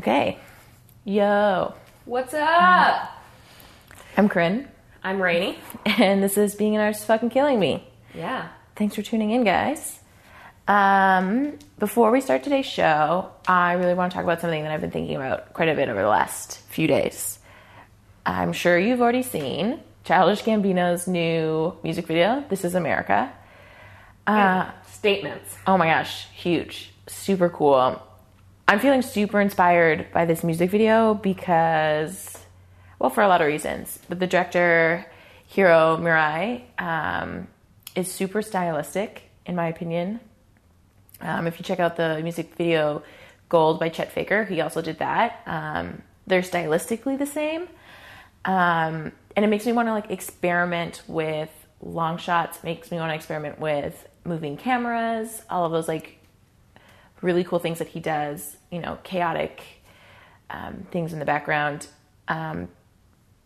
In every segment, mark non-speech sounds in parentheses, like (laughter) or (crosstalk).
Okay. Yo. What's up? I'm Corinne, I'm Rainy. and this is Being an Artist Fucking Killing Me. Yeah. Thanks for tuning in, guys. Um, before we start today's show, I really want to talk about something that I've been thinking about quite a bit over the last few days. I'm sure you've already seen Childish Gambino's new music video, This Is America. Uh, Statements. Oh my gosh, huge, super cool. I'm feeling super inspired by this music video because, well, for a lot of reasons. But the director, Hiro Murai, um, is super stylistic, in my opinion. Um, if you check out the music video Gold by Chet Faker, he also did that. Um, they're stylistically the same. Um, and it makes me want to like experiment with long shots, makes me want to experiment with moving cameras, all of those like really cool things that he does, you know, chaotic um, things in the background. Um,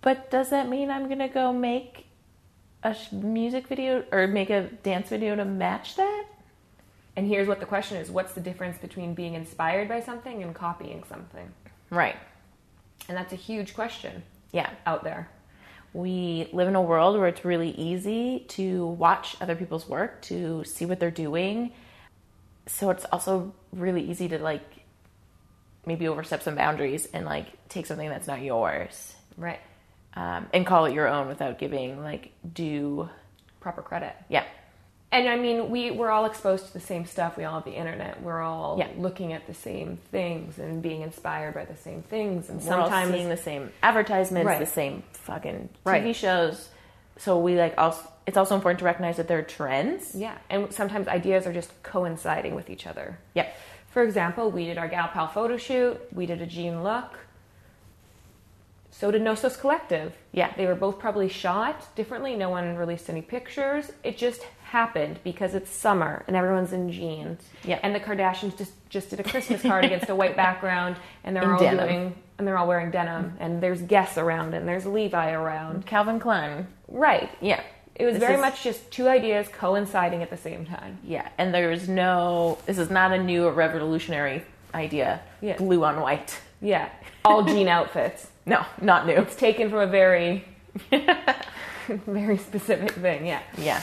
but does that mean I'm gonna go make a sh- music video or make a dance video to match that? And here's what the question is What's the difference between being inspired by something and copying something? Right. And that's a huge question Yeah. out there. We live in a world where it's really easy to watch other people's work, to see what they're doing. So it's also really easy to like maybe overstep some boundaries and like take something that's not yours Right. um, and call it your own without giving like due. Proper credit. Yeah. And I mean, we, we're all exposed to the same stuff. We all have the internet. We're all Yeah. looking at the same things and being inspired by the same things. And sometimes seeing the same advertisements, Right. the same fucking TV Right. shows. So we like also. It's also important to recognize that there are trends. Yeah, and sometimes ideas are just coinciding with each other. Yep. For example, we did our Gal Pal photo shoot, we did a Jean look. So did Nosos Collective. Yeah. They were both probably shot differently. No one released any pictures. It just happened because it's summer and everyone's in jeans. Yeah. And the Kardashians just, just did a Christmas card against a white (laughs) background and they're In all denim. doing and they're all wearing denim and there's Guess around and there's Levi around. Calvin Klein. Right. Yeah. It was This very is- much just two ideas coinciding at the same time. Yeah, and there's no. This is not a new or revolutionary idea. Yeah. Blue on white. Yeah. All jean outfits. (laughs) No, not new. It's taken from a very, (laughs) very specific thing. Yeah. Yeah.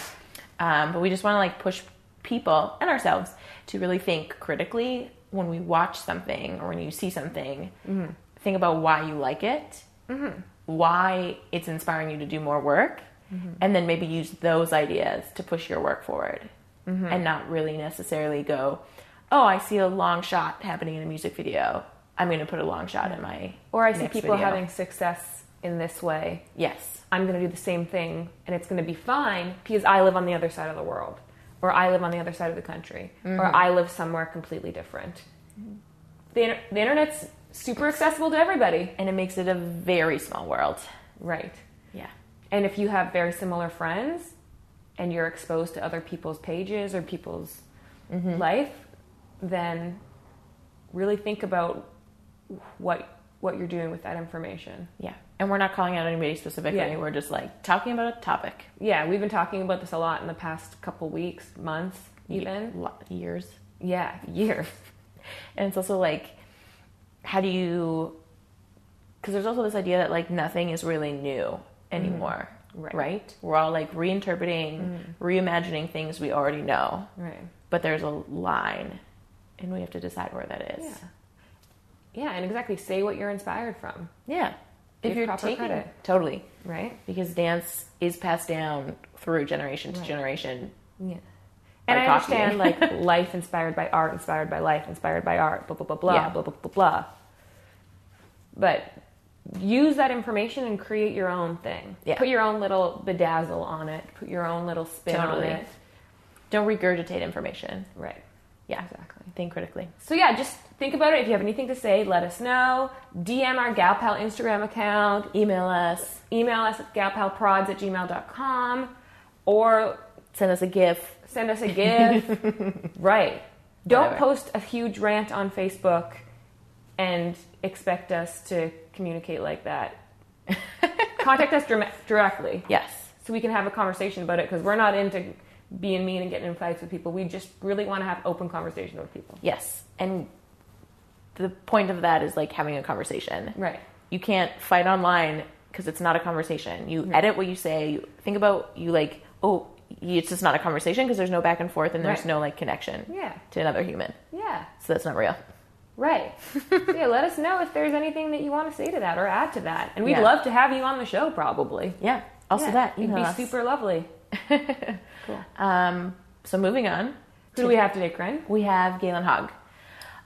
Um, but we just want to like push people and ourselves to really think critically when we watch something or when you see something. Think about why you like it, mm-hmm. why it's inspiring you to do more work, mm-hmm. and then maybe use those ideas to push your work forward, mm-hmm. and not really necessarily go, "Oh, I see a long shot happening in a music video. I'm going to put a long shot in my." Or I see people video." having success in this way. yes, I'm going to do the same thing and it's going to be fine because I live on the other side of the world, or I live on the other side of the country, or I live somewhere completely different. The, the internet's super accessible to everybody. and it makes it a very small world. Right. Yeah. And if you have very similar friends and you're exposed to other people's pages or people's mm-hmm. life, then really think about what what you're doing with that information. Yeah. And we're not calling out anybody specifically. Yeah. We're just like talking about a topic. Yeah, we've been talking about this a lot in the past couple weeks, months, even. Lo- years. Yeah, (laughs) years. And it's also like, how do you, because there's also this idea that like nothing is really new anymore. Mm-hmm. Right. Right. We're all like reinterpreting, mm. reimagining things we already know. Right. But there's a line and we have to decide where that is. Yeah. Yeah, and exactly say what you're inspired from, Yeah. Give if you're taking credit. Totally. right? Because dance is passed down through generation to Right. generation. Yeah. And I copying. understand like (laughs) life inspired by art, inspired by life, inspired by art, blah blah blah blah Yeah. blah blah blah blah. But use that information and create your own thing. Yeah. Put your own little bedazzle on it. Put your own little spin Totally. on it. Don't regurgitate information. Right. Yeah. Exactly. Think critically. So yeah, just think about it. If you have anything to say, let us know. DM our GalPal Instagram account. Email us. Email us at galpalprods at gmail.com. Or Send us a GIF. Send us a GIF. (laughs) right. Don't Whatever. post a huge rant on Facebook and expect us to communicate like that. (laughs) Contact us direct- directly Yes. so we can have a conversation about it because we're not into being mean and getting in fights with people. We just really want to have open conversation with people. Yes. And the point of that is like having a conversation. Right. You can't fight online because it's not a conversation. You edit what you say. You think about you like oh it's just not a conversation because there's no back and forth and there's Right. no like connection Yeah. to another human. Yeah. So that's not real. Right. (laughs) yeah, let us know if there's anything that you want to say to that or add to that. And we'd Yeah. love to have you on the show probably. Yeah. Also Yeah, that It'd be us. super lovely. (laughs) Um, so moving on, Who do we have today, Corinne? we have Galen Hogg,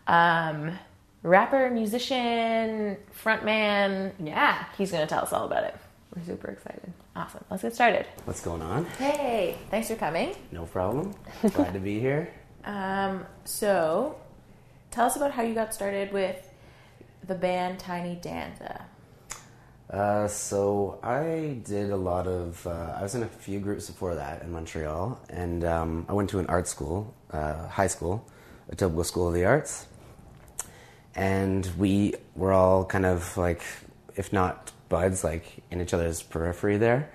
um, rapper, musician, frontman. Yeah. He's going to tell us all about it. We're super excited. Awesome. Let's get started. What's going on? Hey, thanks for coming. No problem. Glad to be here. (laughs) Um, so, tell us about how you got started with the band Tiny Danza. Uh, so I did a lot of. Uh, I was in a few groups before that in Montreal, and um, I went to an art school, uh, high school, Etobicoke School of the Arts, and we were all kind of like, if not buds, like in each other's periphery there,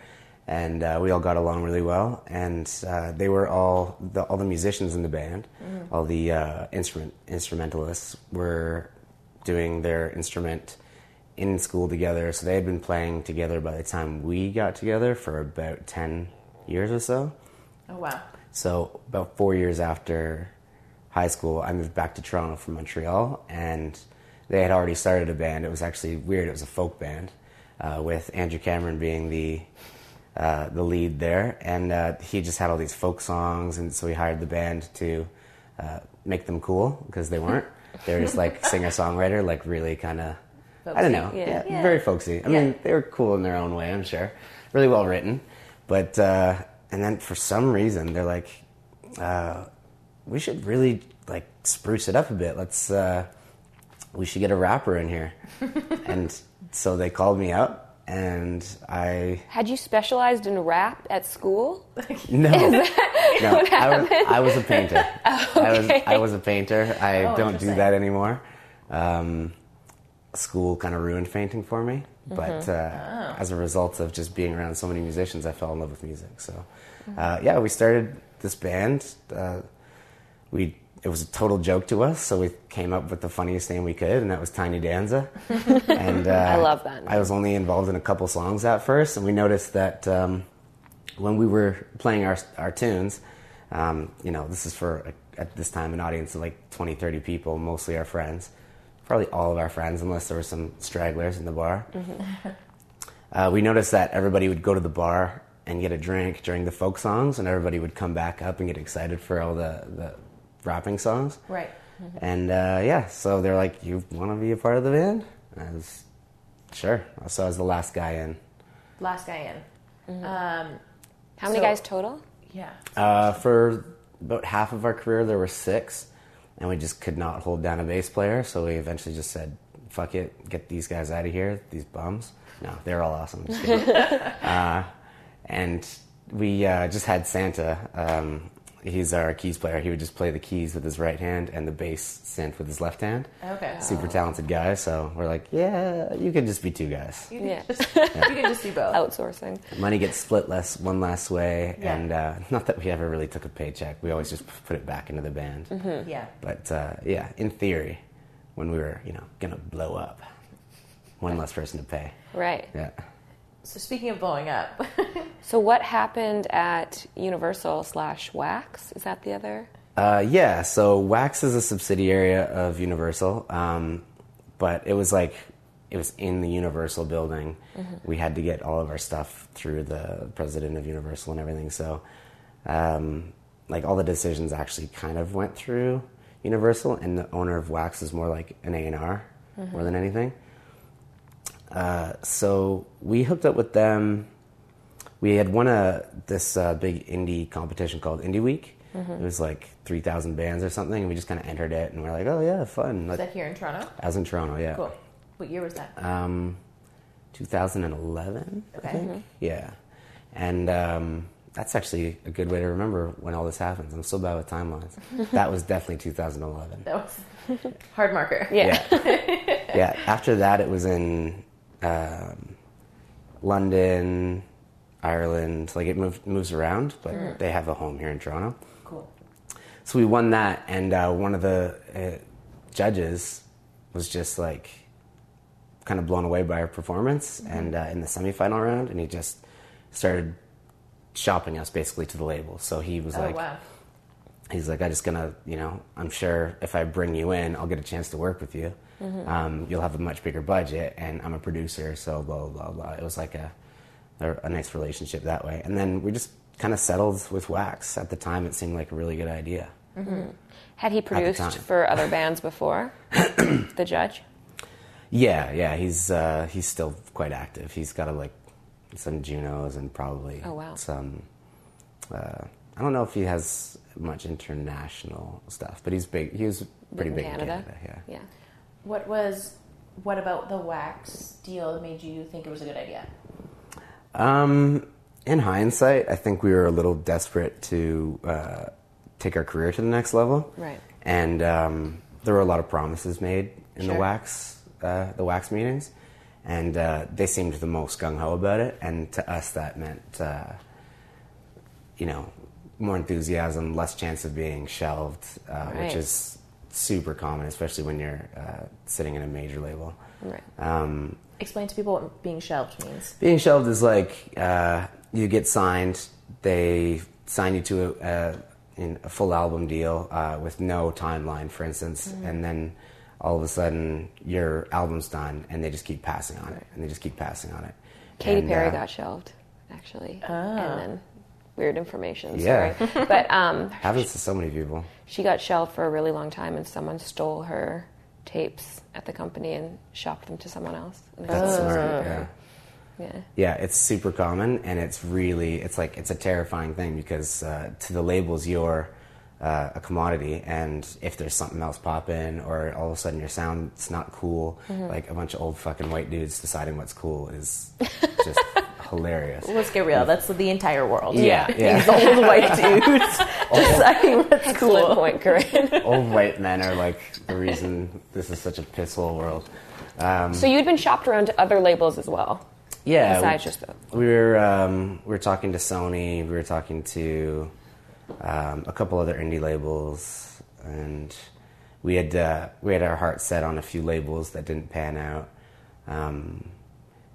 and uh, we all got along really well. And uh, they were all the, all the musicians in the band, all the uh, instrument instrumentalists were doing their instrument in school together. So they had been playing together by the time we got together for about 10 years or so. Oh, wow. So about four years after high school, I moved back to Toronto from Montreal, and they had already started a band. It was actually weird. It was a folk band uh, with Andrew Cameron being the uh, the lead there, and uh, he just had all these folk songs, and so he hired the band to uh, make them cool because they weren't. (laughs) they were just like singer songwriter, like really kind of. I don't know. Yeah. Yeah, Yeah. very folksy. I mean, they were cool in their own way, I'm sure. Really well written. But, uh, and then for some reason, they're like, uh, we should really, like, spruce it up a bit. Let's, uh, we should get a rapper in here. (laughs) and so they called me up, and I, Had you specialized in rap at school? (laughs) no, (laughs) no, I was, I was a painter. (laughs) I was, I was a painter. I Oh, don't do that anymore. Um, school kind of ruined painting for me, but uh, as a result of just being around so many musicians, I fell in love with music. So, uh, yeah, we started this band. Uh, we it was a total joke to us, so we came up with the funniest name we could, and that was Tiny Danza. (laughs) and uh, I love that I was only involved in a couple songs at first, and we noticed that um, when we were playing our our tunes, um, you know, this is for at this time an audience of like 20, 30 people, mostly our friends, probably all of our friends, unless there were some stragglers in the bar. Uh, we noticed that everybody would go to the bar and get a drink during the folk songs, and everybody would come back up and get excited for all the, the rapping songs. Right. And uh, yeah, so they're like, "You want to be a part of the band?" I was sure. So I was the last guy in. Last guy in. Um, How many So- guys total? yeah. Uh, for about half of our career, there were six, and we just could not hold down a bass player. So we eventually just said, "Fuck it, get these guys out of here, these bums." No, they're all awesome. Just (laughs) uh, and we uh, just had Santa. Um, he's our keys player. He would just play the keys with his right hand and the bass synth with his left hand. Okay. Super talented guy. So we're like, yeah, you can just be two guys. You can, Yeah. just, (laughs) you can just do both. Outsourcing. Money gets split less one last way, Yeah. and uh, (laughs) not that we ever really took a paycheck. We always just put it back into the band. Yeah. But uh, yeah, in theory, when we were you know gonna blow up, one less person to pay. Right. Yeah. So speaking of blowing up, (laughs) So what happened at Universal slash Wax? Is that the other? Uh, yeah, so Wax is a subsidiary of Universal, um, but it was like it was in the Universal building. We had to get all of our stuff through the president of Universal and everything. So, um, like all the decisions actually kind of went through Universal, and the owner of Wax is more like an A and R more than anything. Uh, so we hooked up with them. We had won a this uh, big indie competition called Indie Week. It was like three thousand bands or something, and we just kind of entered it, and we're like, oh yeah, fun. is Like, that here in Toronto? I was in Toronto, yeah. Cool. What year was that? Um, 2011, I Okay. think. Yeah, and um, that's actually a good way to remember when all this happens. I'm so bad with timelines. (laughs) that was definitely 2011. That was (laughs) hard marker. Yeah. Yeah. (laughs) yeah. After that, it was in um, London, Ireland. Like it moved, moves around, but they have a home here in Toronto. Cool. So we won that, and uh, one of the uh, judges was just like kind of blown away by our performance and uh, in the semifinal round, and he just started shopping us basically to the label. So he was Oh like, wow. he's like, I'm just gonna, you know, I'm sure if I bring you in, I'll get a chance to work with you. Um, you'll have a much bigger budget, and I'm a producer, so blah blah blah. blah. It was like a a, a nice relationship that way, and then we just kind of settled with Wax. At the time, it seemed like a really good idea. Had he produced for other bands before? (coughs) the judge? Yeah, yeah, he's uh, he's still quite active. He's got a, like some Junos and probably Oh, wow. some. Uh, I don't know if he has much international stuff, but he's big. He was pretty in big Canada? in Canada. Yeah. Yeah. What was what about the wax deal made you think it was a good idea? Um, in hindsight, I think we were a little desperate to uh, take our career to the next level. Right. And um, there were a lot of promises made in the wax, uh, the wax meetings, and uh, they seemed the most gung ho about it. And to us, that meant, uh, you know, more enthusiasm, less chance of being shelved, uh, Right. which is super common, especially when you're uh, sitting in a major label. Right. Um, Explain to people what being shelved means. being shelved is like uh, you get signed, they sign you to a, a, in a full album deal uh, with no timeline, for instance, and then all of a sudden your album's done, and they just keep passing on it, and they just keep passing on it. Katy And, Perry uh, got shelved, actually. And then weird information. Yeah. Sorry. but um, (laughs) happens to so many people. She got shelved for a really long time, and someone stole her tapes at the company and shopped them to someone else. That's smart. Yeah. Yeah. Yeah, it's super common, and it's really it's like it's a terrifying thing because uh, to the labels you're uh, a commodity, and if there's something else popping, or all of a sudden your sound's not cool, like a bunch of old fucking white dudes deciding what's cool is (laughs) just hilarious. Let's get real. That's the entire world. Yeah, (laughs) yeah. These old white (laughs) dudes deciding what's Excellent cool. point, Corinne. old white men are like the reason this is such a pisshole world. Um, so you'd been shopped around to other labels as well. yeah, Besides just the- we were um, we were talking to Sony. We were talking to um, a couple other indie labels, and we had uh, we had our heart set on a few labels that didn't pan out. Um,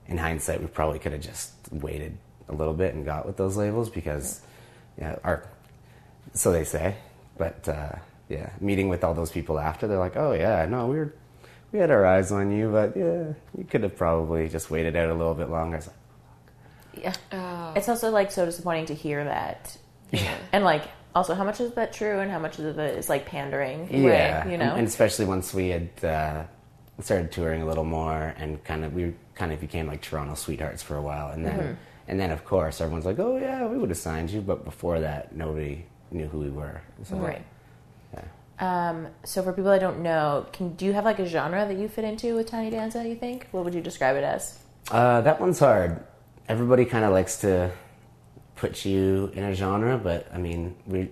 in hindsight, we probably could have just waited a little bit and got with those labels because, yeah, our so they say. But uh, yeah, meeting with all those people after, they're like, "Oh yeah, no, we were we had our eyes on you, but yeah, you could have probably just waited out a little bit longer." It's like, Yeah. Oh. It's also like so disappointing to hear that. Yeah. And like also how much is that true and how much of it is like pandering? Yeah, You know? and, and especially once we had uh, started touring a little more, and kind of we kind of became like Toronto sweethearts for a while, and then Mm-hmm. and then of course everyone's like, oh yeah, we would have signed you, but before that, nobody knew who we were. So, Right. Yeah. Um, so for people that don't know, can do you have like a genre that you fit into with Tiny Danza, you think? What would you describe it as? Uh, that one's hard. Everybody kind of likes to put you in a genre, but I mean, we.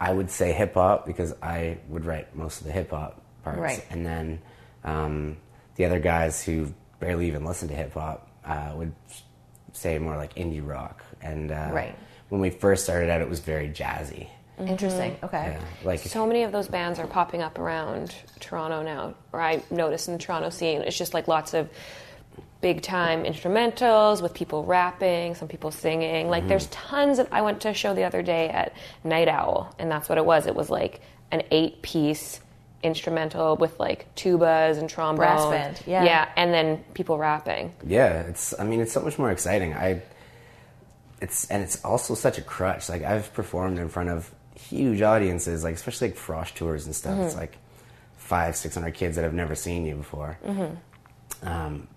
I would say hip hop because I would write most of the hip hop parts, Right. and then um, the other guys who barely even listen to hip hop uh, would say more like indie rock. And uh, Right. when we first started out, it was very jazzy. Interesting. Okay. Yeah, like So many of those bands are popping up around Toronto now, or I notice in the Toronto scene. It's just like lots of big time instrumentals with people rapping, some people singing. Like there's mm-hmm. tons of. I went to a show the other day at Night Owl, and that's what it was. It was like an eight piece instrumental with like tubas and trombones. band, yeah. Yeah, and then people rapping. Yeah, it's. I mean, it's so much more exciting. I. It's and it's also such a crutch. Like I've performed in front of huge audiences, like especially like frosh tours and stuff. It's mm-hmm. like five, six hundred kids that have never seen you before. Mm-hmm. Um,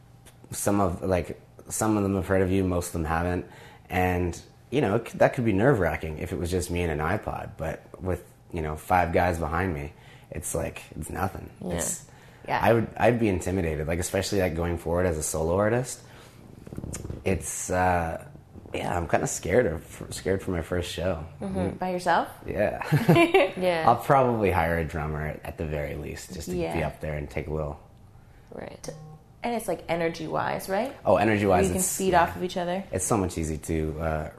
some of like some of them have heard of you, most of them haven't, and you know that could be nerve wracking if it was just me and an iPod. But with you know five guys behind me, it's like it's nothing. It's, Yeah. I would I'd be intimidated, like especially like going forward as a solo artist. It's uh, yeah, I'm kind of scared of scared for my first show. By yourself? Yeah, (laughs) (laughs) Yeah, I'll probably hire a drummer at, at the very least, just to be up there and take a little. right. And it's like energy wise, right? Oh, energy wise, you can feed yeah, off of each other. It's so much easy to uh,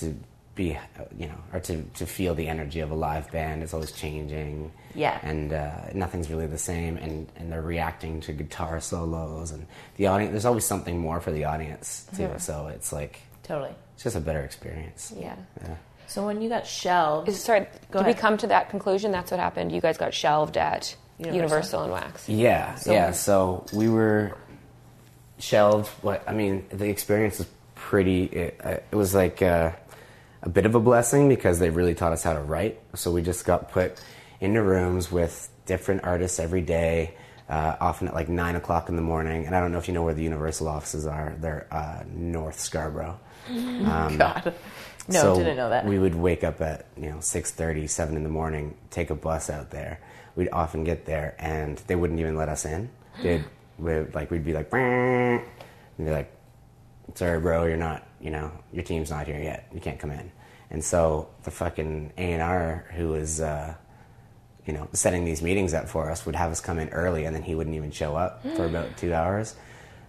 to be, you know, or to, to feel the energy of a live band. It's always changing. Yeah. And uh, nothing's really the same. And, and they're reacting to guitar solos. And the audience, there's always something more for the audience, too. So it's like, Totally. it's just a better experience. Yeah. Yeah. So when you got shelved, sorry, Go did we come to that conclusion? That's what happened. You guys got shelved at Universal. Universal, and Wax. Yeah, yeah. So we were shelved. What I mean, the experience was pretty. It, uh, it was like uh, a bit of a blessing because they really taught us how to write. So we just got put into rooms with different artists every day. Uh, often at like nine o'clock in the morning, and I don't know if you know where the Universal offices are. They're uh, North Scarborough. (laughs) Um, God, no, so didn't know that. We would wake up at you know 6:30, 7 in the morning, take a bus out there. We'd often get there, and they wouldn't even let us in. (gasps) They'd we'd, like we'd be like, and they're like, "Sorry, bro, you're not. You know, your team's not here yet. You can't come in." And so the fucking A and R who was. Uh, you know, setting these meetings up for us would have us come in early, and then he wouldn't even show up for (gasps) about two hours.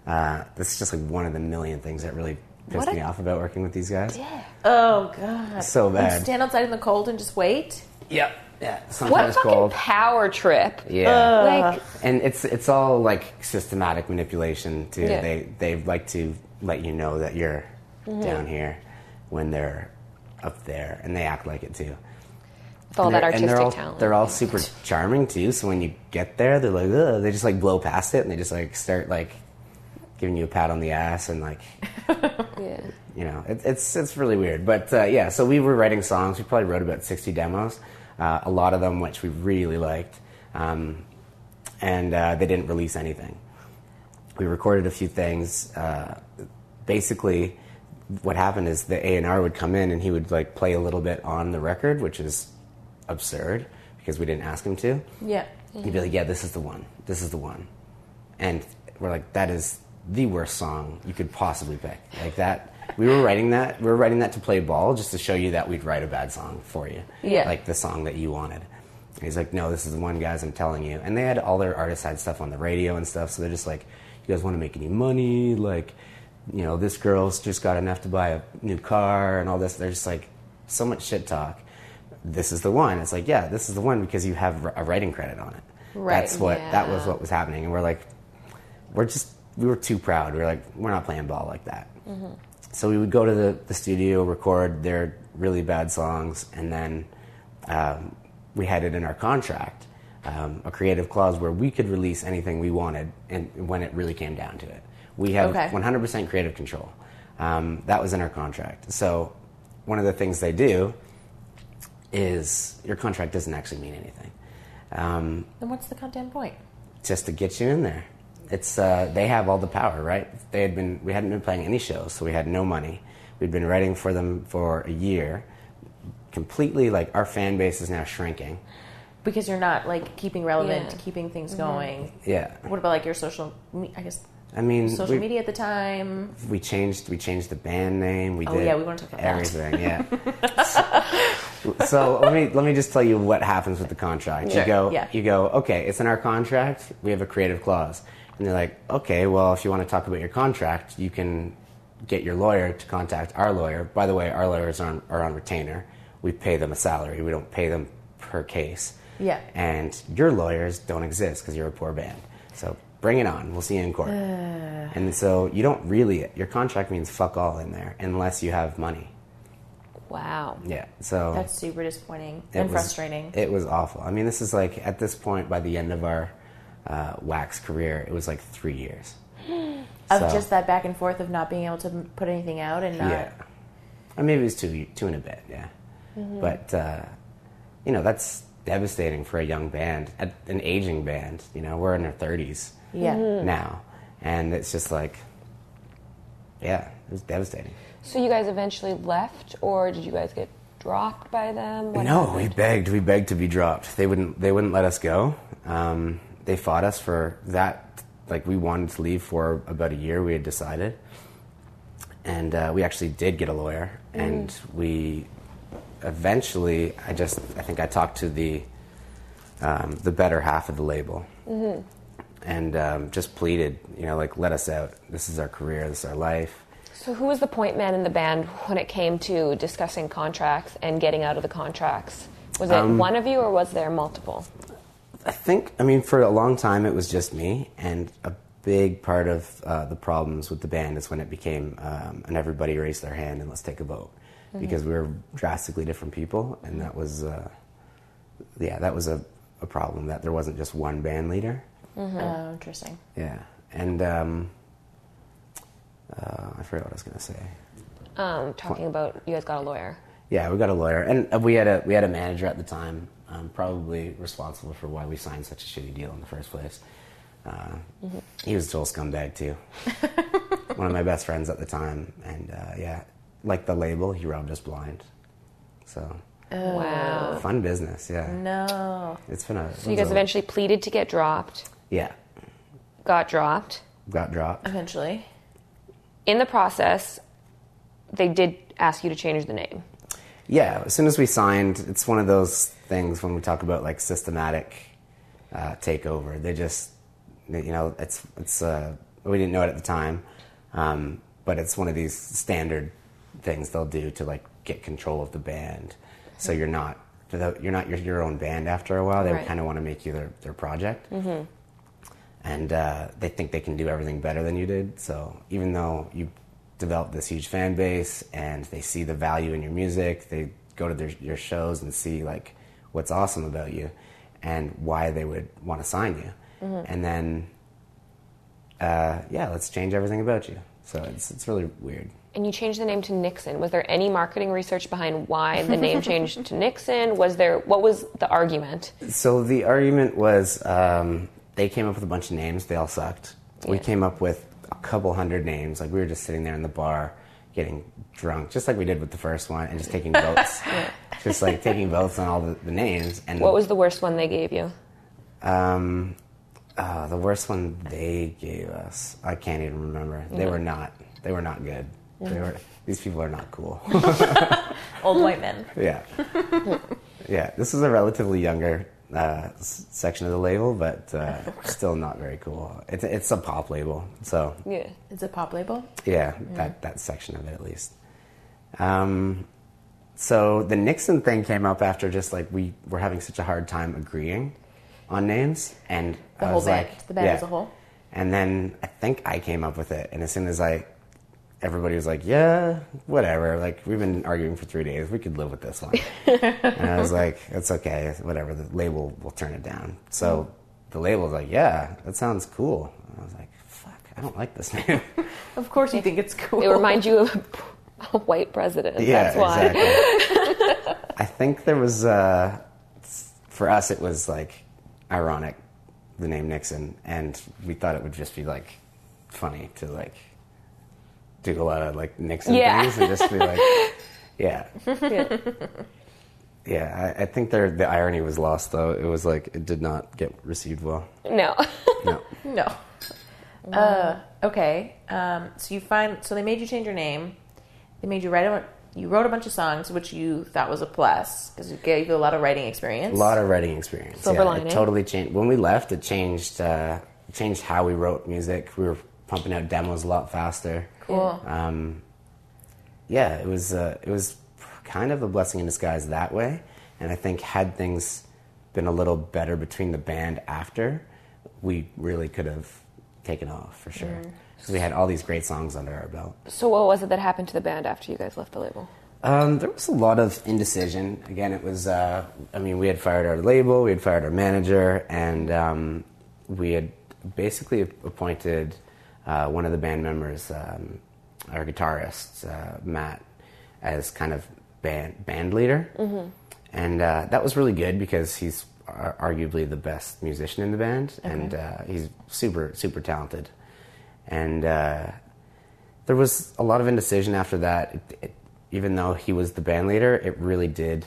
Uh, this is just like one of the million things that really pissed What me off about working with these guys. Yeah. Oh God, So bad. stand outside in the cold and just wait. Yep. Yeah. What Sometimes fucking cold. power trip? Yeah. Like, and it's it's all like systematic manipulation too. Yeah. They they like to let you know that you're Mm-hmm. down here when they're up there, and they act like it too. with all that they're- and artistic they're all, talent. They're all super charming too. So when you get there, they're like, Ugh, they just like blow past it, and they just like start like giving you a pat on the ass and like (laughs) yeah. you know, it, it's it's really weird. But uh, yeah, so we were writing songs. We probably wrote about sixty demos, uh, a lot of them which we really liked, um, and uh, they didn't release anything. We recorded a few things. Uh, basically, what happened is the A and R would come in and he would like play a little bit on the record, which is absurd because we didn't ask him to. Yeah. He'd be like, "Yeah, this is the one. This is the one," and we're like, "That is the worst song you could possibly pick." Like that. We were writing that. We were writing that to play ball, just to show you that we'd write a bad song for you. Yeah. Like the song that you wanted. And he's like, "No, this is the one, guys. I'm telling you." And they had all their artists had stuff on the radio and stuff, so they're just like, "You guys want to make any money?" Like, you know, this girl's just got enough to buy a new car and all this. They're just like so much shit talk this is the one. It's like, yeah, this is the one because you have a writing credit on it. Right, That's what that was what was happening, and we're like, we're just we were too proud. We are like, we're not playing ball like that. Mm-hmm. So we would go to the, the studio, record their really bad songs, and then um, we had it in our contract um, a creative clause where we could release anything we wanted, and when it really came down to it, we have Okay. 100% creative control. Um, that was in our contract. So one of the things they do is your contract doesn't actually mean anything. Um, Then what's the goddamn point? just to get you in there. It's uh, they have all the power, right? They had been we hadn't been playing any shows, so we had no money. We'd been writing for them for a year. Completely like our fan base is now shrinking. Because you're not like keeping relevant, Yeah. keeping things going. Yeah, What about like your social? Me- I guess I mean social we, media at the time. we changed we changed the band name. We Oh, did yeah, we wanna talk about that. everything. Yeah. (laughs) so let me let me just tell you what happens with the contract. Sure, You go yeah. you go okay. It's in our contract. We have a creative clause, and they're like, okay, well, if you want to talk about your contract, you can get your lawyer to contact our lawyer. By the way, our lawyers are on, are on retainer. We pay them a salary. We don't pay them per case. Yeah. And your lawyers don't exist because you're a poor band. So bring it on. We'll see you in court. (sighs) and so you don't really, your contract means fuck all in there unless you have money. Wow. Yeah. So That's super disappointing and was- frustrating. It was awful. I mean, this is like, at this point, by the end of our uh, wax career, it was like three years. (gasps) of so- just that back and forth of not being able to put anything out and not. Yeah. Or maybe it was two, two and a bit, yeah. But, uh, you know, that's devastating for a young band, an aging band. You know, we're in our 30s Yeah. now. And it's just like, yeah, it was devastating. So you guys eventually left, or did you guys get dropped by them? What no, happened? we begged. We begged to be dropped. They wouldn't. They wouldn't let us go. Um, they fought us for that. Like we wanted to leave for about a year. We had decided, and uh, we actually did get a lawyer. And we eventually, I just, I think I talked to the um, the better half of the label, and um, just pleaded, you know, like let us out. This is our career. This is our life. So, who was the point man in the band when it came to discussing contracts and getting out of the contracts? Was it Um, one of you, or was there multiple? I think, I mean, for a long time it was just me, and a big part of uh, the problems with the band is when it became, um, and everybody raised their hand and let's take a vote, because we were drastically different people, and that was, uh, yeah, that was a, a problem that there wasn't just one band leader. Oh, interesting. Yeah, and um, uh, I forgot what I was gonna say. Um, talking about you guys got a lawyer. Yeah, we got a lawyer, and uh, we had a we had a manager at the time, um, probably responsible for why we signed such a shitty deal in the first place. Uh, He was a total scumbag too. (laughs) One of my best friends at the time, and uh, yeah, like the label, he robbed us blind. So Wow. fun business, yeah. No. It's been a. So you guys eventually pleaded to get dropped, yeah got dropped. got dropped. Eventually. In the process, they did ask you to change the name. Yeah, as soon as we signed, it's one of those things when we talk about like systematic uh, takeover. They just, you know, it's it's uh, we didn't know it at the time, um, but it's one of these standard things they'll do to like get control of the band. So you're not you're not your, your own band after a while. They Right. kind of want to make you their their project. And uh, they think they can do everything better than you did. So even though you develop this huge fan base and they see the value in your music, they go to their, your shows and see like what's awesome about you and why they would want to sign you. And then, uh, yeah, let's change everything about you. So it's it's really weird. And you changed the name to Nixon. Was there any marketing research behind why the name (laughs) changed to Nixon? Was there what was the argument? So the argument was um, they came up with a bunch of names. They all sucked. We came up with a couple hundred names. Like we were just sitting there in the bar getting drunk, just like we did with the first one, and just taking (laughs) votes. Just like taking votes on all the, the names. And What was the worst one they gave you? um, uh, the worst one they gave us? I can't even remember. They were not. They were not good. They were. These people are not cool. (laughs) Old white men. (laughs) Yeah. yeah. This is a relatively younger uh, section of the label, but uh, still not very cool. It's it's a pop label, so Yeah. It's a pop label. yeah, that that section of it at least. Um, so the Nixon thing came up after just like we were having such a hard time agreeing on names, and The I whole was band. like, the band yeah. as a whole. And then I think I came up with it, and as soon as I, everybody was like, "Yeah, whatever." Like we've been arguing for three days, we could live with this one. and I was like, (laughs) "It's okay, whatever." The label will turn it down. So the label was like, "Yeah, that sounds cool." And I was like, "Fuck, I don't like this name." (laughs) Of course, you think it's cool. It reminds you of a white president. yeah, That's why. exactly. (laughs) I think there was, uh, for us, it was like ironic, the name Nixon, and we thought it would just be like funny to like do a lot of like Nixon Yeah. things and just be like, (laughs) yeah, Yeah. yeah. I, I think there the irony was lost though. It was like it did not get received well. No. No. (laughs) No. Uh, okay. Um, so you find so they made you change your name. They made you write a you wrote a bunch of songs, which you thought was a plus because it gave you a lot of writing experience. A lot of writing experience. Silver yeah, lining. It totally changed. When we left, it changed. Uh, changed how we wrote music. We were pumping out demos a lot faster. Cool. Um, yeah, it was. Uh, it was kind of a blessing in disguise that way. And I think had things been a little better between the band after, we really could have taken off for sure. Because we had all these great songs under our belt. so what was it that happened to the band after you guys left the label? Um, there was a lot of indecision. Again, it was, uh, I mean, we had fired our label, we had fired our manager, and um, we had basically appointed uh, one of the band members, um, our guitarist, uh, Matt, as kind of band, band leader. And uh, that was really good because he's ar- arguably the best musician in the band, and uh, he's super, super talented. And uh, there was a lot of indecision after that. It, it, even though he was the band leader, it really did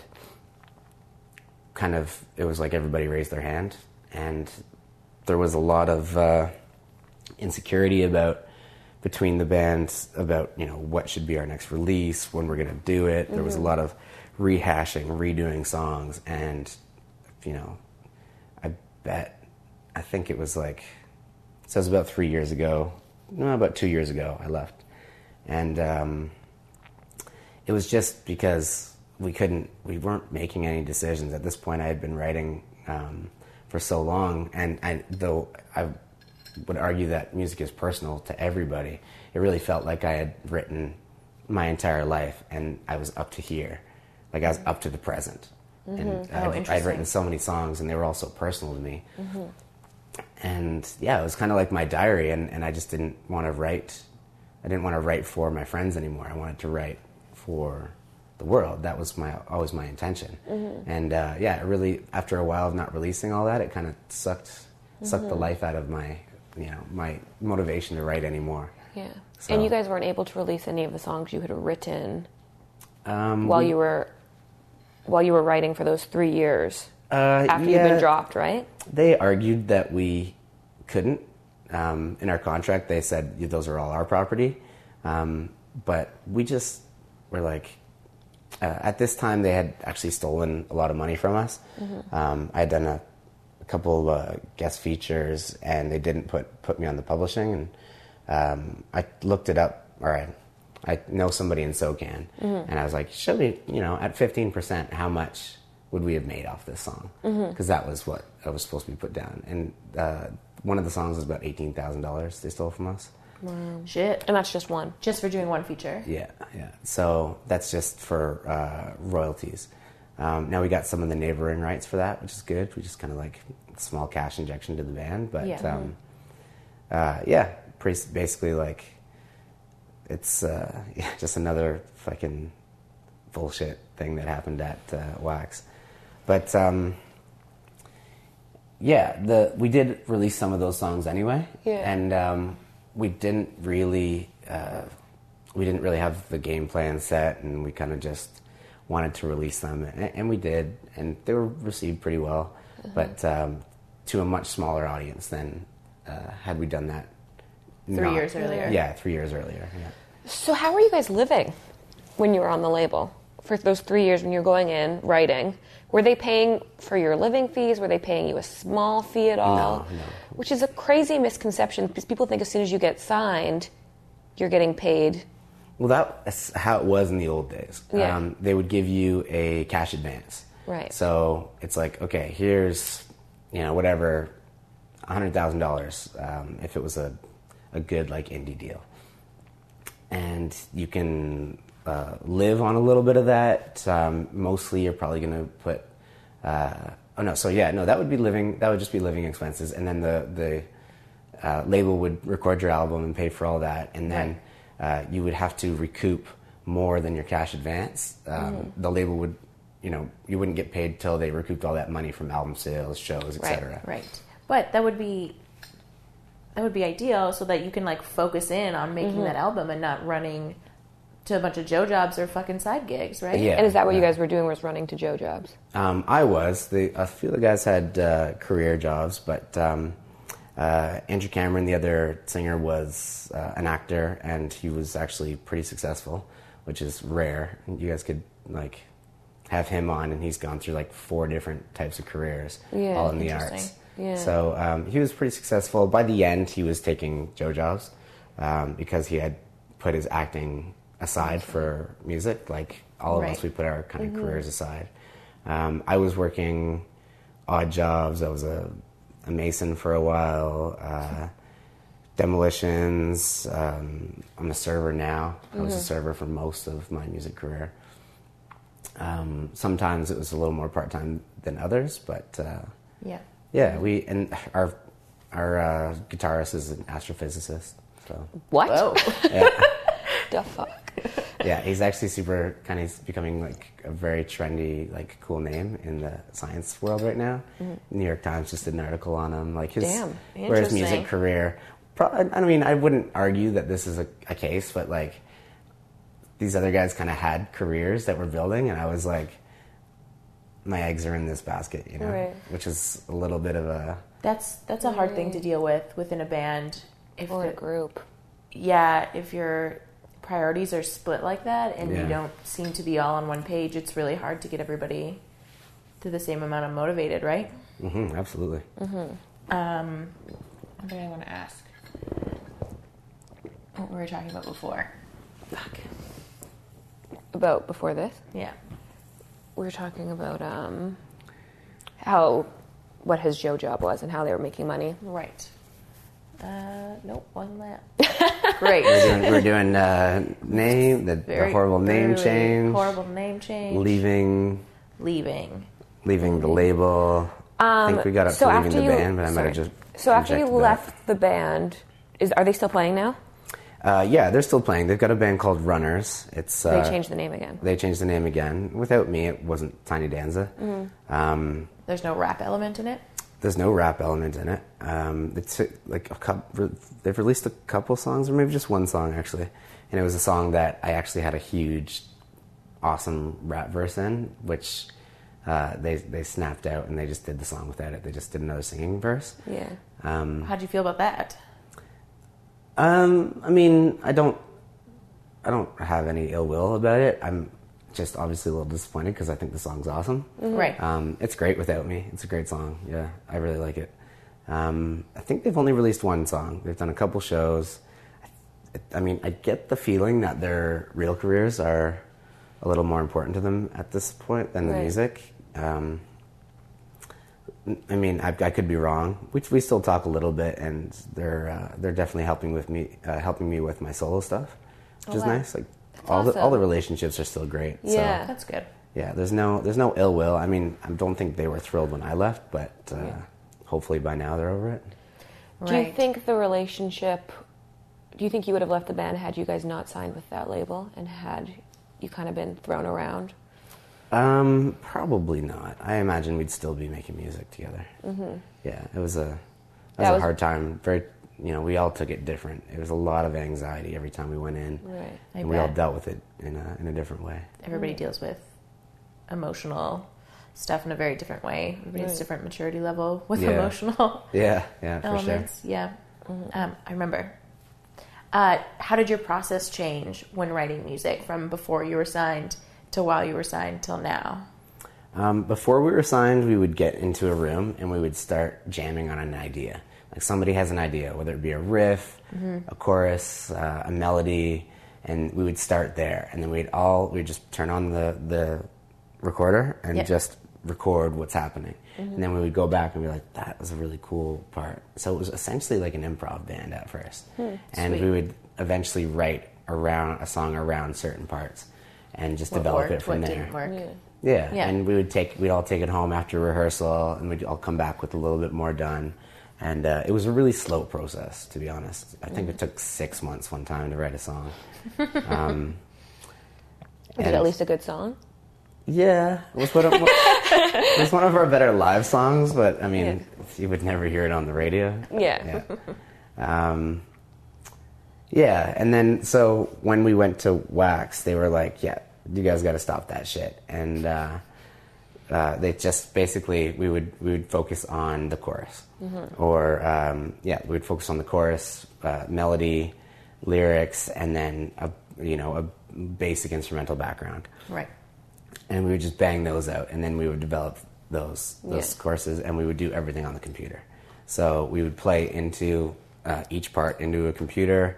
kind of. It was like everybody raised their hand, and there was a lot of uh, insecurity about between the bands about you know what should be our next release, when we're going to do it. There was a lot of rehashing, redoing songs, and you know, I bet I think it was like so it was about three years ago, no, about two years ago, I left, and um, it was just because we couldn't, we weren't making any decisions at this point. I had been writing um, for so long, and I, though I would argue that music is personal to everybody, it really felt like I had written my entire life, and I was up to here, like I was up to the present. Mm-hmm. And Oh, I'd, I'd written so many songs, and they were all so personal to me. Mm-hmm. And yeah, it was kind of like my diary, and, and I just didn't want to write. I didn't want to write for my friends anymore. I wanted to write for the world. That was my always my intention. Mm-hmm. And uh, yeah, it really after a while of not releasing all that, it kind of sucked sucked the life out of my you know my motivation to write anymore. Yeah. So- And you guys weren't able to release any of the songs you had written Um, while you were while you were writing for those three years uh, after you've been dropped, right? They argued that we couldn't. Um, in our contract, they said those are all our property. Um, but we just were like, uh, at this time, they had actually stolen a lot of money from us. Um, I had done a couple uh, guest features, and they didn't put put me on the publishing. And um, I looked it up, or I, I know somebody in SoCan, and I was like, show me, you know, at fifteen percent, how much would we have made off this song? Because that was what I was supposed to be put down. And uh, one of the songs was about eighteen thousand dollars they stole from us. Wow. Shit. And that's just one. Just for doing one feature. Yeah, yeah. So that's just for uh, royalties. Um, now we got some of the neighboring rights for that, which is good. We just kind of like small cash injection to the band, but Yeah. um, uh, yeah, pretty, basically like it's uh, (laughs) yeah, just another fucking bullshit thing that happened at uh, Wax. But um, yeah, the we did release some of those songs anyway, Yeah. and um, we didn't really uh, we didn't really have the game plan set, and we kind of just wanted to release them, and, and we did, and they were received pretty well, but um, to a much smaller audience than uh, had we done that Three years earlier. Yeah, three years earlier. Yeah. So how were you guys living when you were on the label for those three years when you were going in writing? Were they paying for your living fees? Were they paying you a small fee at all? No, no. Which is a crazy misconception because people think as soon as you get signed, you're getting paid. Well, that's how it was in the old days. Yeah. Um, they would give you a cash advance. Right. So it's like, okay, here's, you know, whatever, hundred thousand dollars, um, if it was a, a good like indie deal, and you can uh, live on a little bit of that. Um, mostly, you're probably going to put. Uh, oh no, so yeah, no, that would be living. That would just be living expenses, and then the the uh, label would record your album and pay for all that, and then uh, you would have to recoup more than your cash advance. Um, The label would, you know, you wouldn't get paid till they recouped all that money from album sales, shows, etc. Right. right. But that would be that would be ideal so that you can like focus in on making Mm-hmm. that album and not running to a bunch of Joe jobs or fucking side gigs, right? Yeah. And is that what you guys were doing? Was running to Joe jobs? Um, I was. The, a few of the guys had uh, career jobs, but um, uh, Andrew Cameron, the other singer, was uh, an actor, and he was actually pretty successful, which is rare. You guys could like have him on, and he's gone through like four different types of careers, Yeah, all in the arts. Yeah. So um, he was pretty successful. By the end, he was taking Joe jobs um, because he had put his acting aside for music. Like all of Right. us, we put our kind of careers aside. Um, I was working odd jobs. I was a, a mason for a while, uh, demolitions. Um, I'm a server now. I was a server for most of my music career. Um, sometimes it was a little more part time than others, but uh, Yeah. yeah, we and our our uh, guitarist is an astrophysicist. So What? Whoa. yeah, (laughs) The fuck? Yeah, he's actually super kind of becoming like a very trendy, like cool name in the science world right now. Mm-hmm. New York Times just did an article on him, like his Damn. where his music career. Pro- I mean, I wouldn't argue that this is a, a case, but like these other guys kind of had careers that were building, and I was like, my eggs are in this basket, you know, Right. which is a little bit of a That's that's a hard thing to deal with within a band. If Or a group? yeah, if your priorities are split like that and you don't seem to be all on one page, it's really hard to get everybody to the same amount of motivated, right? Mm-hmm, absolutely. Mm-hmm. Um, what did I want to ask? What were we talking about before? Fuck. About before this, Yeah. we were talking about um, how what his Joe job was and how they were making money. Right. Uh, nope, wasn't that. (laughs) Great. We're doing, we're doing uh, name, the, the horrible name very change, Horrible name change. leaving, Leaving. leaving the label. I think we got up Um, so to leaving the you, band, but I might have just. So after you injected that. left the band, is are they still playing now? Uh, yeah, they're still playing. They've got a band called Runners. It's They uh, changed the name again. They changed the name again. Without me, it wasn't Tiny Danza. Mm-hmm. Um, There's no rap element in it. There's no rap element in it. Um, it's like a couple, they've released a couple songs, or maybe just one song actually, and it was a song that I actually had a huge, awesome rap verse in, which uh, they they snapped out and they just did the song without it. They just did another singing verse. Yeah. Um, How do you feel about that? Um, I mean, I don't, I don't have any ill will about it. I'm just obviously a little disappointed because I think the song's awesome. Right. Um, it's great without me. It's a great song. Yeah, I really like it. Um, I think they've only released one song. They've done a couple shows. I, I mean, I get the feeling that their real careers are a little more important to them at this point than the Right. music. Um, I mean, I, I could be wrong. We, we still talk a little bit, and they're uh, they're definitely helping with me, uh, helping me with my solo stuff, which is wow. nice. Like all the all the relationships are still great. Yeah. So, That's good. yeah. There's no there's no ill will. I mean, I don't think they were thrilled when I left, but uh, hopefully by now they're over it. Do you think the relationship? Do you think you would have left the band had you guys not signed with that label and had you kind of been thrown around? Um, probably not. I imagine we'd still be making music together. Mm-hmm. Yeah, it was a it was That a was- hard time. Very, you know, we all took it different. It was a lot of anxiety every time we went in, Right. I and we all dealt with it in a in a different way. Everybody Mm. deals with emotional stuff in a very different way. Everybody has Right. different maturity level with Yeah. emotional (laughs) Yeah, yeah, for sure. elements. Yeah. Um, I remember. Uh, how did your process change when writing music from before you were signed to while you were signed till now? Um, before we were signed, we would get into a room and we would start jamming on an idea. Like somebody has an idea, whether it be a riff, mm-hmm. a chorus, uh, a melody, and we would start there. And then we'd all we'd just turn on the the recorder and Yep. just record what's happening. Mm-hmm. And then we would go back and be like, "That was a really cool part." So it was essentially like an improv band at first, hmm, and Sweet. we would eventually write around a song around certain parts and just What develop worked, it from what there. didn't work? Yeah. Yeah. and we would take we'd all take it home after rehearsal, and we'd all come back with a little bit more done. And uh, it was a really slow process, to be honest. I think it took six months one time to write a song. (laughs) Um, Was it at least a good song? Yeah, it was one of (laughs) it was one of our better live songs, but I mean, you would never hear it on the radio. Yeah. Yeah. Um, yeah, and then so when we went to Wax, they were like, "Yeah, you guys got to stop that shit," and uh, uh, they just basically we would we would focus on the chorus, or um, yeah, we would focus on the chorus, uh, melody, lyrics, and then a you know a basic instrumental background Right. and we would just bang those out, and then we would develop those those Yeah. courses, and we would do everything on the computer. So we would play into uh, each part into a computer,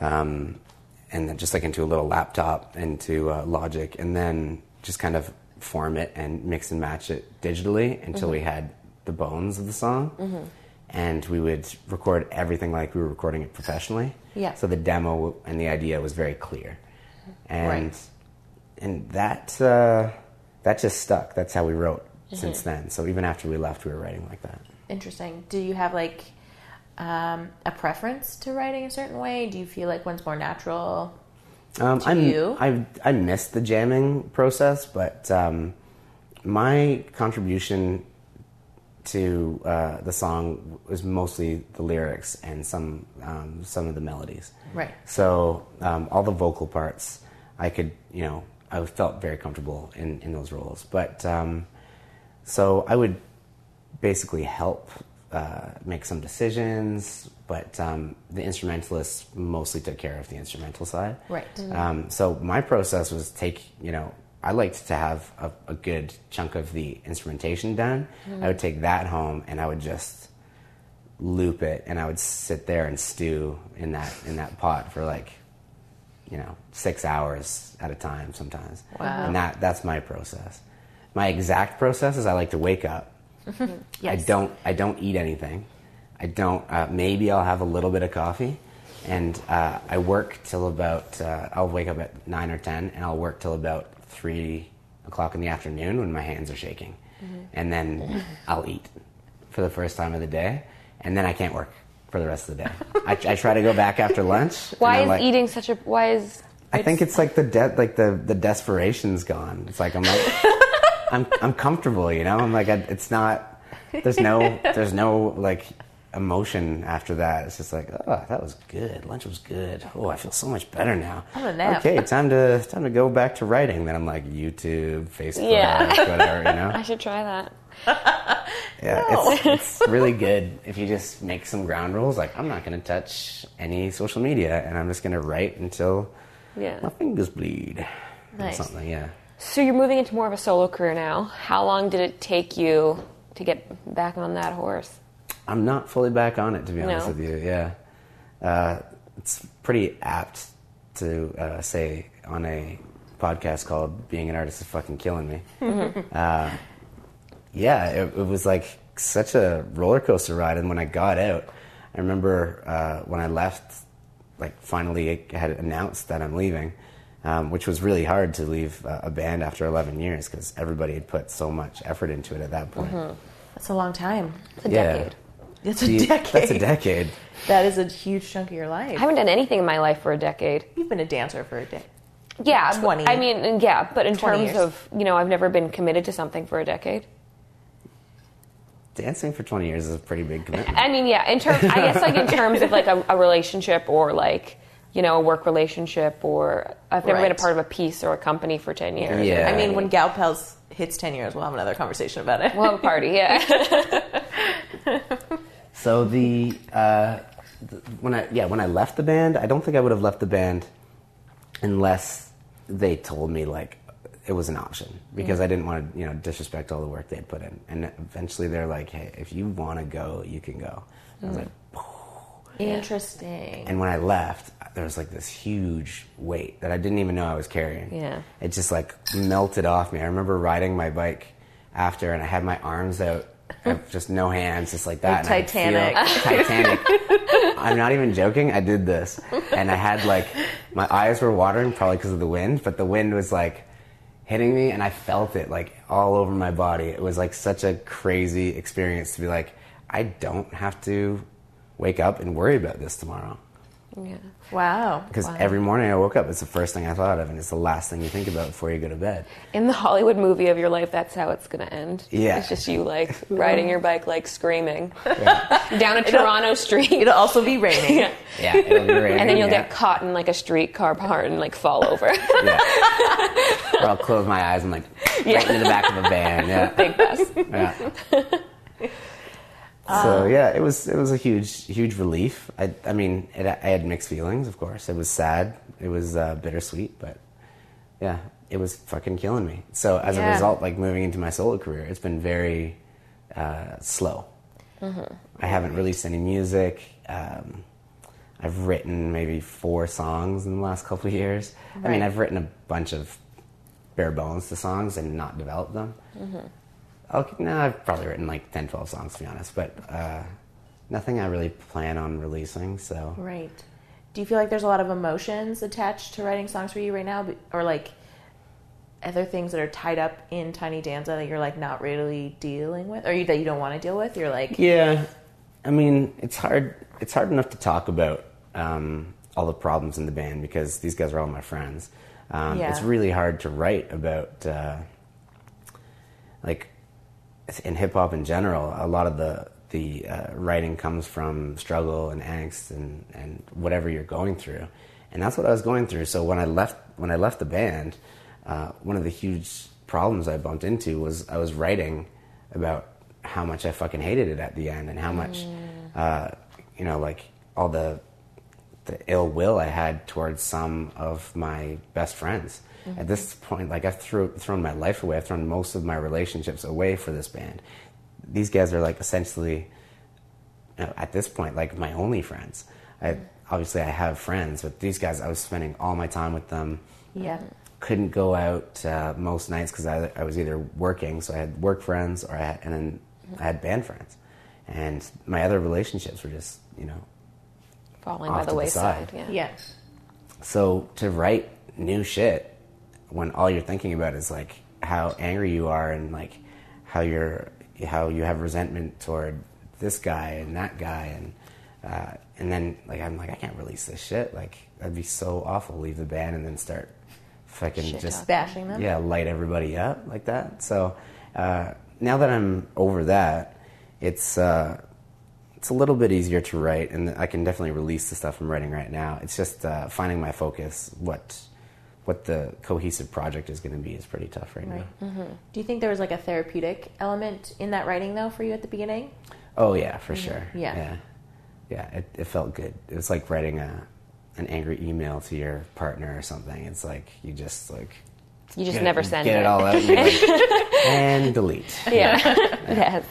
um, and then just like into a little laptop, into uh, Logic, and then just kind of form it and mix and match it digitally until we had the bones of the song. And we would record everything like we were recording it professionally. Yeah. So the demo and the idea was very clear, and Right. and that uh, that just stuck. That's how we wrote since then. So even after we left, we were writing like that. Interesting. Do you have like um, a preference to writing a certain way? Do you feel like one's more natural? Um, To I'm, you? I I missed the jamming process, but um, my contribution to uh, the song was mostly the lyrics and some um, some of the melodies. Right. So um, all the vocal parts, I could you know I felt very comfortable in in those roles. But um, so I would basically help uh, make some decisions, but um, the instrumentalists mostly took care of the instrumental side. Right. Um, so my process was take, you know, I liked to have a, a good chunk of the instrumentation done. I would take that home and I would just loop it, and I would sit there and stew in that in that pot for like you know, six hours at a time sometimes. Wow. And that that's my process. My exact process is I like to wake up. yes. I don't I don't eat anything. I don't. Uh, maybe I'll have a little bit of coffee, and uh, I work till about. Uh, I'll wake up at nine or ten, and I'll work till about three o'clock in the afternoon when my hands are shaking, mm-hmm. and then I'll eat for the first time of the day, and then I can't work for the rest of the day. I, I try to go back after lunch. Why is like- eating such a? Why is? I think it's like the de- like the the desperation's gone. It's like I'm like (laughs) I'm I'm comfortable, you know. I'm like I, it's not. There's no there's no like emotion after that. It's just like oh that was good. Lunch was good. Oh I feel so much better now. I'm gonna nap. Okay, time to time to go back to writing. Then I'm like YouTube, Facebook, Yeah. whatever, you know. (laughs) I should try that. (laughs) Yeah, it's, it's (laughs) really good if you just make some ground rules. Like, I'm not going to touch any social media, and I'm just going to write until Yeah. my fingers bleed. or Nice. Something, yeah. So you're moving into more of a solo career now. How long did it take you to get back on that horse? I'm not fully back on it, to be honest No. with you. Yeah, uh, it's pretty apt to uh, say on a podcast called "Being an Artist is Fucking Killing Me." uh, yeah, it, it was like such a roller coaster ride, and when I got out, I remember uh, when I left, like finally I had announced that I'm leaving. Um, which was really hard to leave uh, a band after 11 years because everybody had put so much effort into it at that point. That's a long time. It's a Yeah. decade. It's a You- decade. That's a decade. That is a huge chunk of your life. I haven't done anything in my life for a decade. You've been a dancer for a day. Yeah, but- 20. I mean, yeah, but in terms years. of you know, I've never been committed to something for a decade. Dancing for 20 years is a pretty big commitment. I mean, yeah, in terms, I guess like in terms of like a, a relationship or like you know a work relationship or I've never been a part of a piece or a company for ten years. Yeah. I mean, when Gal Pals hits 10 years, we'll have another conversation about it. we'll have a party. Yeah, (laughs) So the, uh, the when I yeah when I left the band, I don't think I would have left the band unless they told me like it was an option because I didn't want to you know disrespect all the work they'd put in. And eventually they're like, hey, if you want to go, you can go. I was like, Interesting. and when I left, there was like this huge weight that I didn't even know I was carrying. Yeah. It just like melted off me. I remember riding my bike after, and I had my arms out, I uh, (laughs) just no hands, just like that. Like and I could feel- Titanic. (laughs) I'm not even joking. I did this, and I had like my eyes were watering probably because of the wind, but the wind was like hitting me, and I felt it like all over my body. It was like such a crazy experience to be like, I don't have to wake up and worry about this tomorrow. yeah. Wow. Because Wow. every morning I woke up, it's the first thing I thought of, and it's the last thing you think about before you go to bed. In the Hollywood movie of your life, that's how it's gonna end. Yeah. it's just you like riding your bike, like screaming (laughs) down a Toronto street. (laughs) It'll also be raining. Yeah. Yeah, it'll be raining. And then you'll yeah. get caught in like a streetcar part and like fall over. Yeah. (laughs) or I'll close my eyes and like right into the back of a van. Yeah. Big bus. Yeah. So yeah, it was it was a huge huge relief. I I mean, it, I had mixed feelings, of course. It was sad. It was uh, bittersweet, but yeah, it was fucking killing me. So as a result, like moving into my solo career, it's been very uh, slow. I haven't released any music. Um, I've written maybe four songs in the last couple of years. I mean, I've written a bunch of bare bones to songs and not developed them. Okay, no, I've probably written like 10, 12 songs to be honest, but uh, nothing I really plan on releasing. So Right. Do you feel like there's a lot of emotions attached to writing songs for you right now, or like other things that are tied up in Tiny Danza that you're like not really dealing with, or you, that you don't want to deal with? You're like, Yeah, I mean, it's hard. It's hard enough to talk about um, all the problems in the band because these guys are all my friends. Um, Yeah. It's really hard to write about, uh, like, in hip hop in general. A lot of the the uh, writing comes from struggle and angst and, and whatever you're going through, and that's what I was going through. So when I left when I left the band, uh, one of the huge problems I bumped into was I was writing about how much I fucking hated it at the end and how much, uh, you know, like all the the ill will I had towards some of my best friends. Mm-hmm. At this point, like I've threw, thrown my life away. I've thrown most of my relationships away for this band. These guys are like essentially, you know, at this point, like my only friends. I mm-hmm. obviously I have friends, but these guys, I was spending all my time with them. Yeah. Couldn't go out uh, most nights because I, I was either working, so I had work friends, or I had, and then mm-hmm. I had band friends, and my other relationships were just you know Falling Off by the to the wayside. side. yeah. Yeah. So to write new shit when all you're thinking about is like how angry you are and like how you're how you have resentment toward this guy and that guy and uh, and then like I'm like I can't release this shit like that'd be so awful leave the band and then start fucking Shit just talking. Bashing them. yeah light everybody up like that so uh, now that I'm over that it's uh, it's a little bit easier to write, and I can definitely release the stuff I'm writing right now. It's just uh, finding my focus. What what the cohesive project is going to be is pretty tough right, Right. now. Do you think there was like a therapeutic element in that writing though for you at the beginning? Oh yeah, for sure. Yeah. yeah, yeah. It, it felt good. It was like writing a an angry email to your partner or something. It's like you just like You just never it, send get it. it all out and, like, (laughs) and delete. (laughs) Yeah. yes.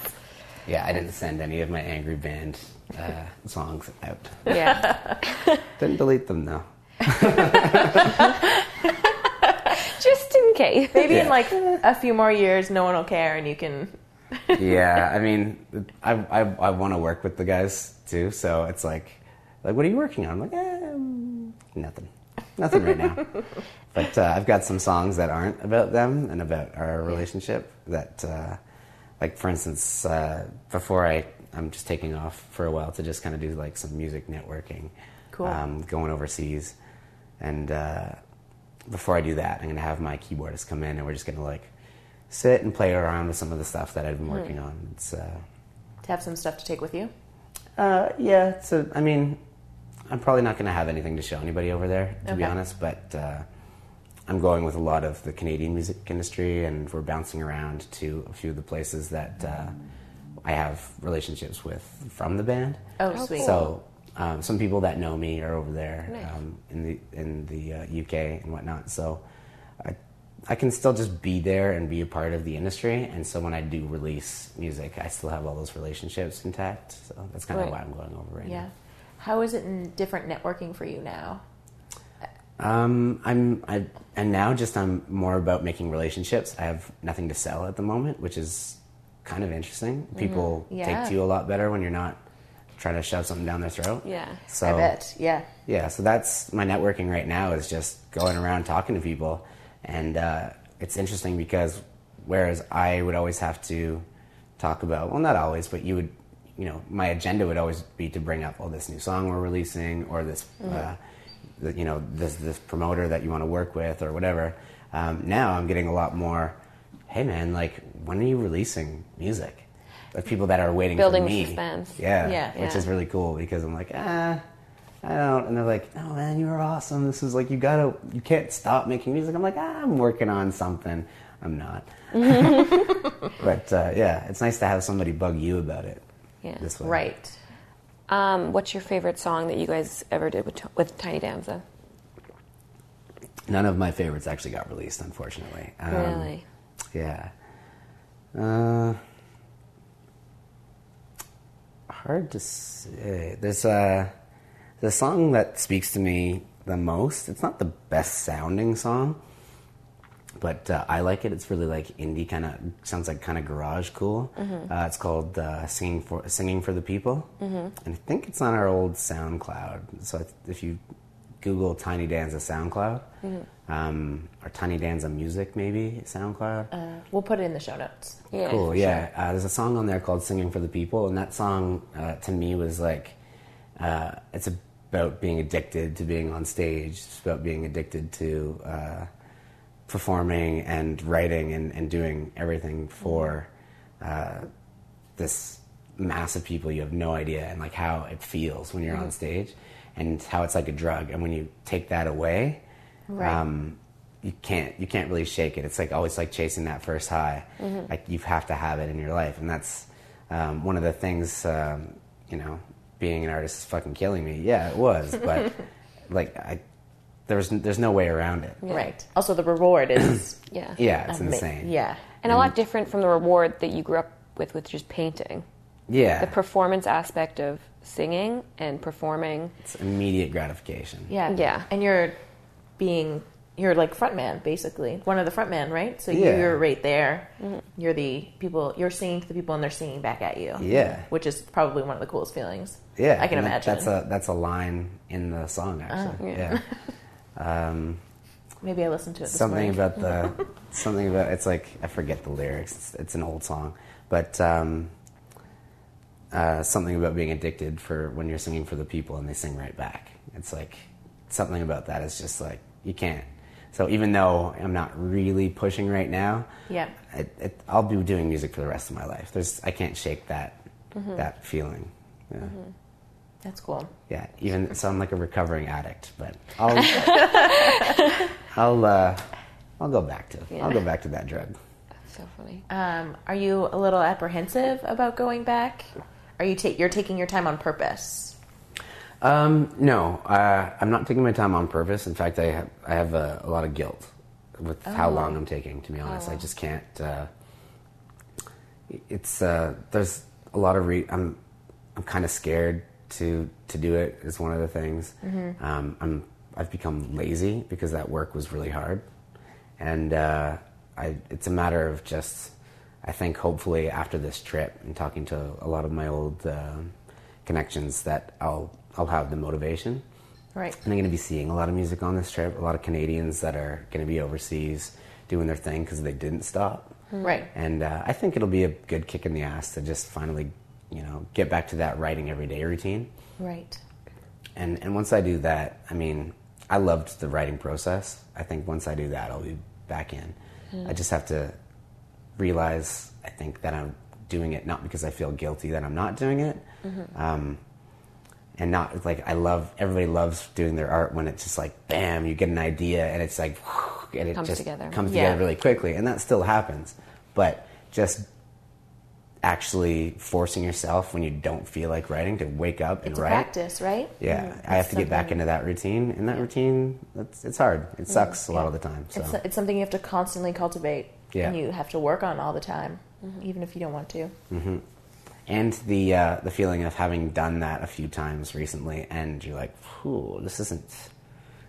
Yeah, I didn't send any of my angry band uh, songs out. Yeah. (laughs) Didn't delete them though. (laughs) Just in case. Maybe in like a few more years, no one will care, and you can. (laughs) yeah, I mean, I I, I want to work with the guys too, so it's like, like, what are you working on? I'm like, eh, um, nothing, nothing right now. (laughs) but uh, I've got some songs that aren't about them and about our relationship. That, uh, like, for instance, uh, before I I'm just taking off for a while to just kind of do like some music networking, Cool. um, going overseas, and uh, before I do that, I'm gonna have my keyboardist come in and we're just gonna like sit and play around with some of the stuff that I've been working on. It's uh, To have some stuff to take with you. uh, yeah. So I mean, I'm probably not going to have anything to show anybody over there, to be honest. But uh, I'm going with a lot of the Canadian music industry, and we're bouncing around to a few of the places that uh, I have relationships with from the band. Oh, sweet. So um, some people that know me are over there Nice. um, in the in the uh, UK and whatnot. So I I can still just be there and be a part of the industry. And so when I do release music, I still have all those relationships intact. So that's kind of Right. why I'm going over right Yeah. How is it in different networking for you now? now. Um, I'm I and now just I'm more about making relationships. I have nothing to sell at the moment, which is kind of interesting. People Yeah. take to you a lot better when you're not trying to shove something down their throat. Yeah. So I bet. Yeah. Yeah, so that's my networking right now is just going around talking to people, and uh, it's interesting because whereas I would always have to talk about well, not always, but you would, you know, my agenda would always be to bring up, well, this new song we're releasing, or this, uh, the, you know, this this promoter that you want to work with, or whatever. Um, now I'm getting a lot more. Hey man, like when are you releasing music? Like people that are waiting Building for me. suspense. Yeah, Yeah. which Yeah. is really cool because I'm like, ah, I don't. And they're like, oh man, you are awesome. This is like, you gotta, you can't stop making music. I'm like, ah, I'm working on something. I'm not. (laughs) but uh, yeah, it's nice to have somebody bug you about it. Yeah. This way. Right. Um, what's your favorite song that you guys ever did with, with Tiny Danza? None of my favorites actually got released, unfortunately. Um, really? Yeah. Uh, hard to say. There's a the song that speaks to me the most. It's not the best sounding song, but uh, I like it. It's really like indie kind of sounds like kind of garage cool. Uh, it's called uh, "Singing for Singing for the People," and I think it's on our old SoundCloud. So if you Google Tiny Danza SoundCloud um, or Tiny Danza Music, maybe SoundCloud. Uh, we'll put it in the show notes. Yeah. Cool, yeah. Uh, there's a song on there called "Singing for the People," and that song uh, to me was like, uh, it's about being addicted to being on stage. It's about being addicted to uh, performing and writing and, and doing everything for uh, this mass of people. You have no idea, and like how it feels when you're on stage, and how it's like a drug. And when you take that away, Right. um, you can't you can't really shake it. It's like always like chasing that first high. Like you have to have it in your life, and that's um, one of the things. Um, you know, being an artist is fucking killing me. Yeah, it was, (laughs) but like I, there's there's no way around it. Right. Also, the reward is (coughs) Yeah. Yeah, it's ama- insane. Yeah. And a lot different from the reward that you grew up with, with just painting. yeah, The performance aspect of singing and performing. It's immediate gratification. Yeah. Yeah. And you're being you're like frontman basically. One of the frontmen, right? So Yeah. you're right there. Mm-hmm. You're the people you're singing to the people and they're singing back at you. Yeah. Which is probably one of the coolest feelings. Yeah, I can and that- imagine. That's a that's a line in the song actually. yeah. yeah. Um, Maybe I listened to it this something morning. about the (laughs) something about it's like I forget the lyrics. It's, it's an old song, but um, uh, something about being addicted for when you're singing for the people and they sing right back. It's like something about that is just like you can't. So even though I'm not really pushing right now, Yeah. it, it, I'll be doing music for the rest of my life. There's I can't shake that Mm-hmm. that feeling. Yeah. That's cool. Yeah, even so, I'm like a recovering addict, but I'll (laughs) I'll uh, I'll go back to I'll go back to that drug. That's So funny. Um, are you a little apprehensive about going back? Are you ta- you're taking your time on purpose? Um, no, uh, I'm not taking my time on purpose. In fact, I have I have a, a lot of guilt with how long I'm taking. To be honest, I just can't. Uh, it's uh, there's a lot of re- I'm I'm kind of scared to to do it. Is one of the things. Um, I'm I've become lazy because that work was really hard, and uh, I it's a matter of just I think hopefully after this trip and talking to a lot of my old um connections that I'll I'll have the motivation. Right. And I'm going to be seeing a lot of music on this trip. A lot of Canadians that are going to be overseas doing their thing because they didn't stop. Right. And uh, I think it'll be a good kick in the ass to just finally, you know, get back to that writing every day routine. Right. And and once I do that, I mean, I loved the writing process. I think once I do that, I'll be back in. I just have to realize, I think, that I'm doing it not because I feel guilty that I'm not doing it. Um, and not like I love everybody loves doing their art when it's just like bam, you get an idea and it's like and it Comes just together. comes Yeah. together really quickly, and that still happens. But just actually forcing yourself when you don't feel like writing to wake up and It's write. practice, right? Yeah, Mhm. I have It's to get back into that routine, and that routine, that's, it's hard. It sucks a lot of the time. So It's, it's something you have to constantly cultivate. Yeah. And you have to work on all the time, even if you don't want to. Mm-hmm. and the uh, the feeling of having done that a few times recently, and you're like, "Whew, this isn't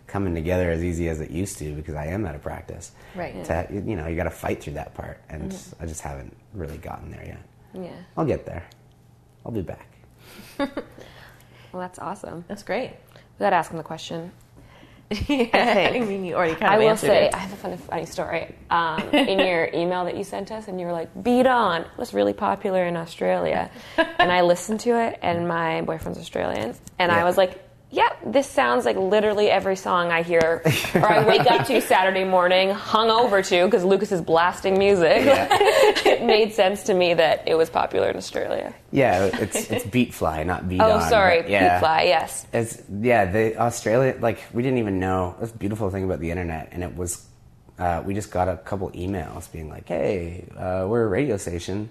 coming together as easy as it used to because I am out of practice." Right. To, you know, you got to fight through that part, and I just haven't really gotten there yet. Yeah. I'll get there. I'll be back. (laughs) Well, that's awesome. That's great. Without asking the question, (laughs) yeah, I mean, you already kind I will say it. I have a funny, funny story. Um, in your (laughs) email that you sent us, and you were like, "Beat On" it was really popular in Australia, and I listened to it, and my boyfriend's Australian, and I was like. Yep, this sounds like literally every song I hear or I wake up to (laughs) Saturday morning, hung over to because Lucas is blasting music. (laughs) it made sense to me that it was popular in Australia. Yeah, it's it's beat fly, not beat Oh, sorry, yeah. Beat Fly, yes. It's yeah, the Australia like we didn't even know. That's the beautiful thing about the internet, and it was uh, we just got a couple emails being like, "Hey, uh, we're a radio station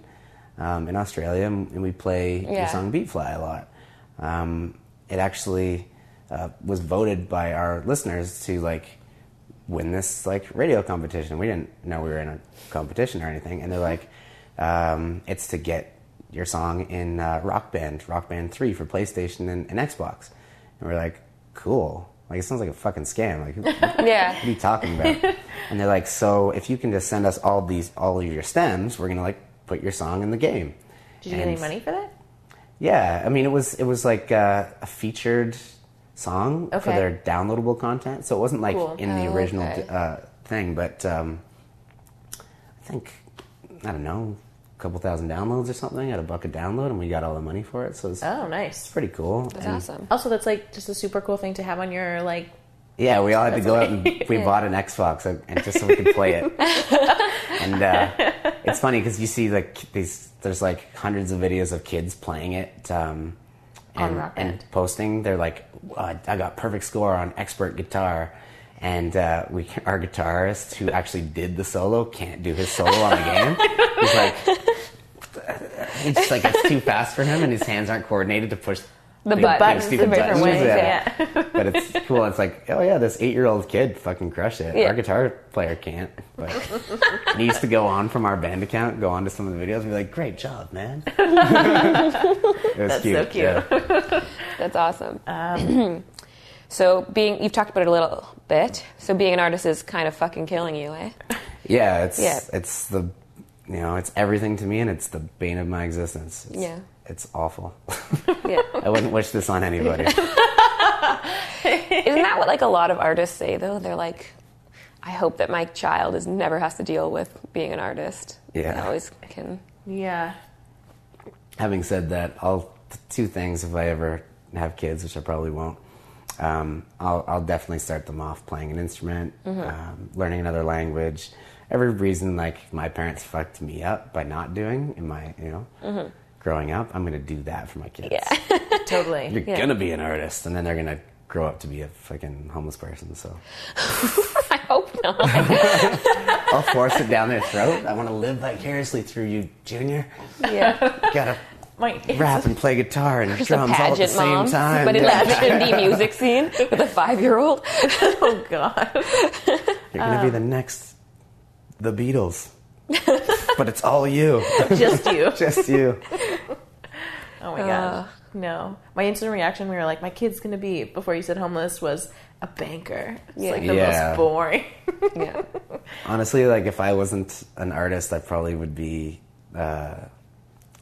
um, in Australia, and we play Yeah. your song Beat Fly a lot." Um, it actually uh, was voted by our listeners to like win this like radio competition. We didn't know we were in a competition or anything, and they're like, um, "It's to get your song in uh, Rock Band, Rock Band Three for PlayStation and, and Xbox." And we're like, "Cool." Like it sounds like a fucking scam. Like, who- (laughs) what are you talking about? (laughs) and they're like, "So if you can just send us all these, all of your stems, we're gonna like put your song in the game." Did you get any money for that? Yeah, I mean, it was it was like uh, a featured song for their downloadable content, so it wasn't like Cool. in the Oh, original okay. uh, thing. But um, I think I don't know, a couple thousand downloads or something at a buck a download, and we got all the money for it. So it's Oh, nice. It's pretty cool. That's And, awesome. Also, that's like just a super cool thing to have on your like. Yeah, we all had to go out and (laughs) we bought an Xbox and, and just so we could play it. (laughs) and uh, it's funny because you see like these, there's like hundreds of videos of kids playing it um, and, and posting. They're like, "Uh, I got perfect score on expert guitar. And uh, we, our guitarist who actually did the solo can't do his solo on the game. (laughs) He's like, it's like it's too fast for him, and his hands aren't coordinated to push The big- buttons, big the stupid different buttons, ways, yeah. yeah. but it's (laughs) cool. It's like, oh yeah, this eight-year-old kid fucking crushed it. Yeah. Our guitar player can't, but he used to go on from our band account, go on to some of the videos, and be like, "Great job, man." (laughs) it was That's so cute. yeah. (laughs) That's awesome. (clears throat) so being, you've talked about it a little bit. So being an artist is kind of fucking killing you, eh? Yeah, it's Yeah. it's the you know it's everything to me, and it's the bane of my existence. It's, Yeah. It's awful. (laughs) Yeah. I wouldn't wish this on anybody. (laughs) Isn't that what like a lot of artists say though? They're like, I hope that my child is never has to deal with being an artist. Yeah. I always can. Yeah. Having said that, I'll two things if I ever have kids, which I probably won't. Um, I'll, I'll definitely start them off playing an instrument, um, learning another language. Every reason like my parents fucked me up by not doing in my you know growing up, I'm gonna do that for my kids. Yeah. (laughs) Totally. You're Yeah. gonna be an artist, and then they're gonna grow up to be a fucking homeless person. So (laughs) I hope not. (laughs) I'll force it down their throat. I want to live vicariously through you, Junior. yeah. Gotta My rap and play guitar and Just drums all at the pageant same mom, time. but in Yeah. like indie music scene with a five-year-old. oh god. You're gonna be the um. next, the Beatles. but it's all you, Just you. just you. Oh my gosh. No. My instant reaction when you were like, my kid's gonna be before you said homeless was a banker. It's Yeah. like the Yeah. most boring. Yeah. (laughs) Honestly, like if I wasn't an artist, I probably would be uh,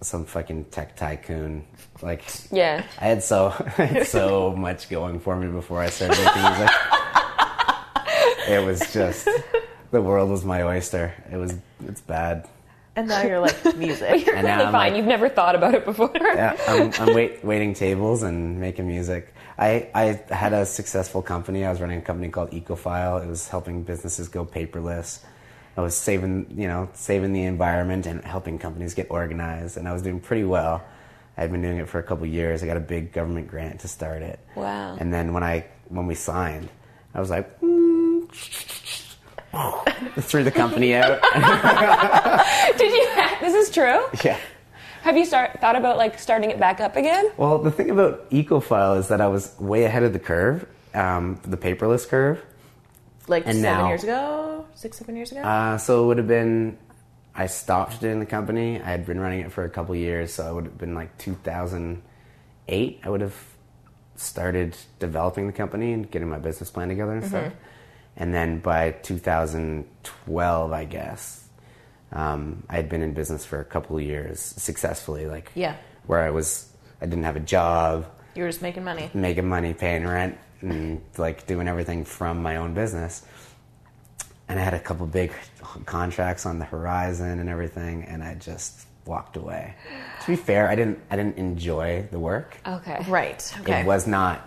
some fucking tech tycoon. Like Yeah. I had so (laughs) I had so much going for me before I started making music. (laughs) it was just the world was my oyster. It was it's bad. And now you're like (laughs) music. You're And really fine. like- You've never thought about it before. Yeah, I'm, (laughs) I'm wait, waiting tables and making music. I, I had a successful company. I was running a company called EcoFile. It was helping businesses go paperless. I was saving, you know, saving the environment and helping companies get organized. And I was doing pretty well. I had been doing it for a couple years. I got a big government grant to start it. Wow. And then when I when we signed, I was like, mm, (laughs) threw the company out. (laughs) Did you? This is true. yeah. Have you start thought about like starting it back up again? Well, the thing about EcoFile is that I was way ahead of the curve, um, the paperless curve. Like And seven now- years ago? Six, seven years ago? Uh, so it would have been, I stopped doing the company. I had been running it for a couple years, so it would have been like 2008. I would have started developing the company and getting my business plan together and stuff. And then by 2012, I guess, um, I had been in business for a couple of years successfully, like Yeah. where I was, I didn't have a job. you were just making money. making money, paying rent, and like doing everything from my own business. And I had a couple big contracts on the horizon and everything, and I just walked away. To be fair, I didn't. I didn't enjoy the work. Okay. Right. Okay. It was not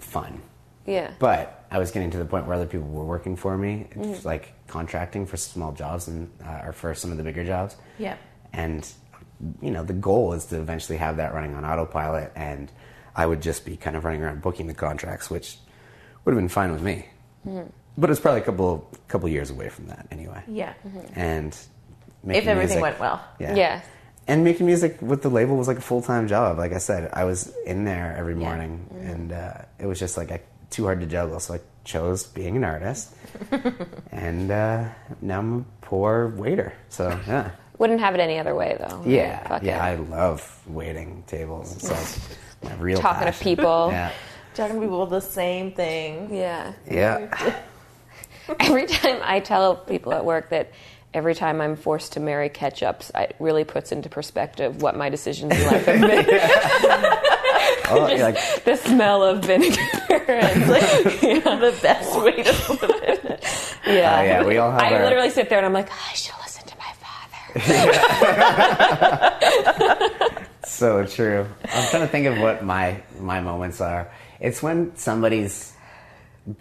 fun, Yeah. but I was getting to the point where other people were working for me, Mm. Like contracting for small jobs and uh, or for some of the bigger jobs. Yeah. And you know, the goal is to eventually have that running on autopilot, and I would just be kind of running around booking the contracts, which would have been fine with me. But it's probably a couple couple years away from that anyway. Yeah. And If everything music- went well. yeah. Yeah. And making music with the label was like a full time job. Like I said, I was in there every morning, and uh, it was just like I, too hard to juggle. So I chose being an artist, (laughs) and uh, now I'm a poor waiter. So yeah, Wouldn't have it any other way though. yeah, Fuck yeah. it. I love waiting tables. It's like my real Talking to people. Yeah, Talking to people the same thing. Yeah. yeah. (laughs) Every time I tell people at work that every time I'm forced to marry ketchups, it really puts into perspective what my decisions in life have been. Oh, (laughs) you're like the smell of vinegar. and, (laughs) the best way to put it. yeah. Oh, yeah, we all have I our- literally sit there and I'm like, I should listen to my father. (laughs) so true. I'm trying to think of what my my moments are. It's when somebody's,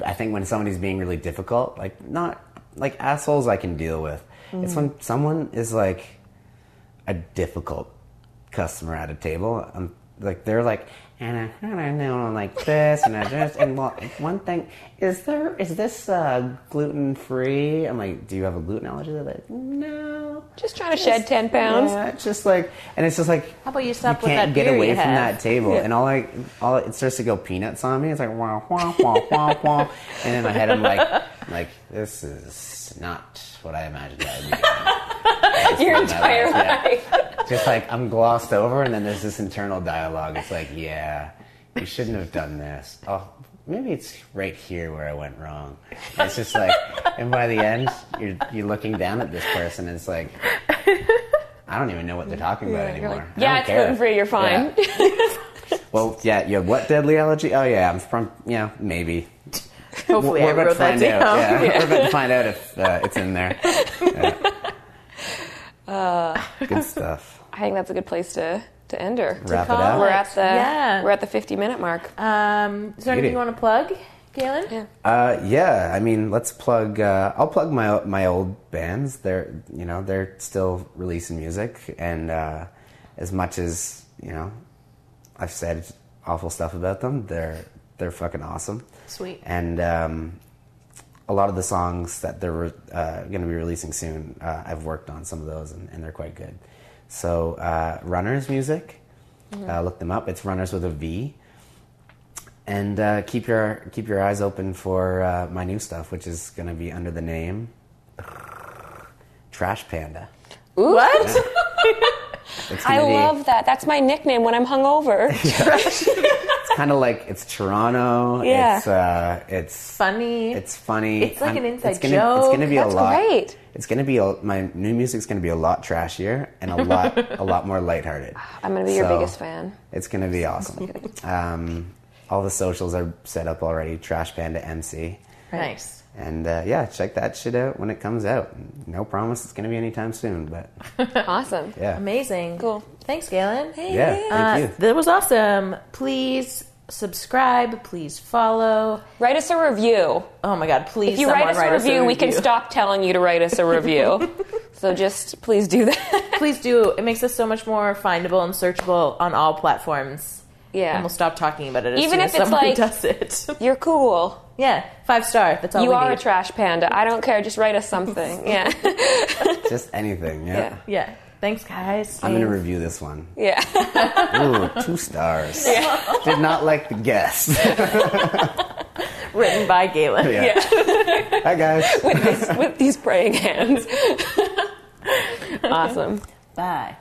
I think when somebody's being really difficult, like not like assholes I can deal with. It's Mm. when someone is like a difficult customer at a table. I'm like they're like, and I, and I know like this, and I just and well, one thing is there is this uh, gluten free? I'm like, do you have a gluten allergy? They're like, no. Just trying to shed 10 pounds. Yeah, just like, and it's just like, How about you you stop with can't that get away you from have? that table, and all I, all it starts to go peanuts on me. It's like wah wah wah wah wah, and in my head I'm like, like this is not what I imagined I would be. (laughs) Your entire life, yeah. Just like I'm glossed over, and then there's this internal dialogue. It's like, yeah, you shouldn't have done this. Oh, maybe it's right here where I went wrong. And it's just like, and by the end, you're you're looking down at this person, and it's like. I don't even know what they're talking about You're anymore. like, yeah, it's gluten free. You're fine. Yeah. Well, yeah, you have what deadly allergy? Oh, yeah, I'm from, yeah, maybe. Hopefully, we're I about to wrote that find down. out. Yeah, we're about to find out if uh, it's in there. (laughs) Yeah. Uh. Good stuff. I think that's a good place to, to end her. Wrap it call up. We're at the Yeah. we're at the 50 minute mark. Um, is there anything you want to plug, Galen? Yeah. Uh, yeah, I mean, let's plug. Uh, I'll plug my my old bands. They're you know they're still releasing music, and uh, as much as you know, I've said awful stuff about them. They're they're fucking awesome. Sweet. And um, a lot of the songs that they're uh, going to be releasing soon, uh, I've worked on some of those, and, and they're quite good. So uh, Runners Music, uh, look them up. It's Runners with a V. And uh, keep your keep your eyes open for uh, my new stuff, which is going to be under the name (sighs) Trash Panda. What? (laughs) It's I be- love that. That's my nickname when I'm hungover. (laughs) It's (laughs) kind of like it's Toronto. Yeah. It's uh, it's Funny. It's funny. It's like an inside it's gonna, It's gonna be That's a lot. great. It's gonna be a, my new music's gonna be a lot trashier and a lot a lot more lighthearted. (laughs) I'm gonna be your biggest fan. It's gonna be awesome. um, all the socials are set up already. Trash Panda MC. nice. And uh, yeah, check that shit out when it comes out. No promise it's gonna be anytime soon, but (laughs) Awesome. yeah, Amazing. Cool. Thanks, Galen. Hey, yeah. Thank Uh, you. that was awesome. Please subscribe. Please follow. Write us a review. Oh my God! Please, If you someone write us a review, we can stop telling you to write us a review. (laughs) so just please do that. Please do. It makes us so much more findable and searchable on all platforms. Yeah. And we'll stop talking about it as Even soon if as it's somebody like- does it. (laughs) You're cool. yeah, five star. That's all You we are need. a trash panda. I don't care. Just write us something. (laughs) Yeah. (laughs) Just anything. Yeah. Yeah. yeah. Thanks, guys. I'm gonna review this one. yeah. Ooh, two stars. Did not like the guest. Written by Galen. yeah. Hi guys. with, this, with these praying hands. awesome. Bye.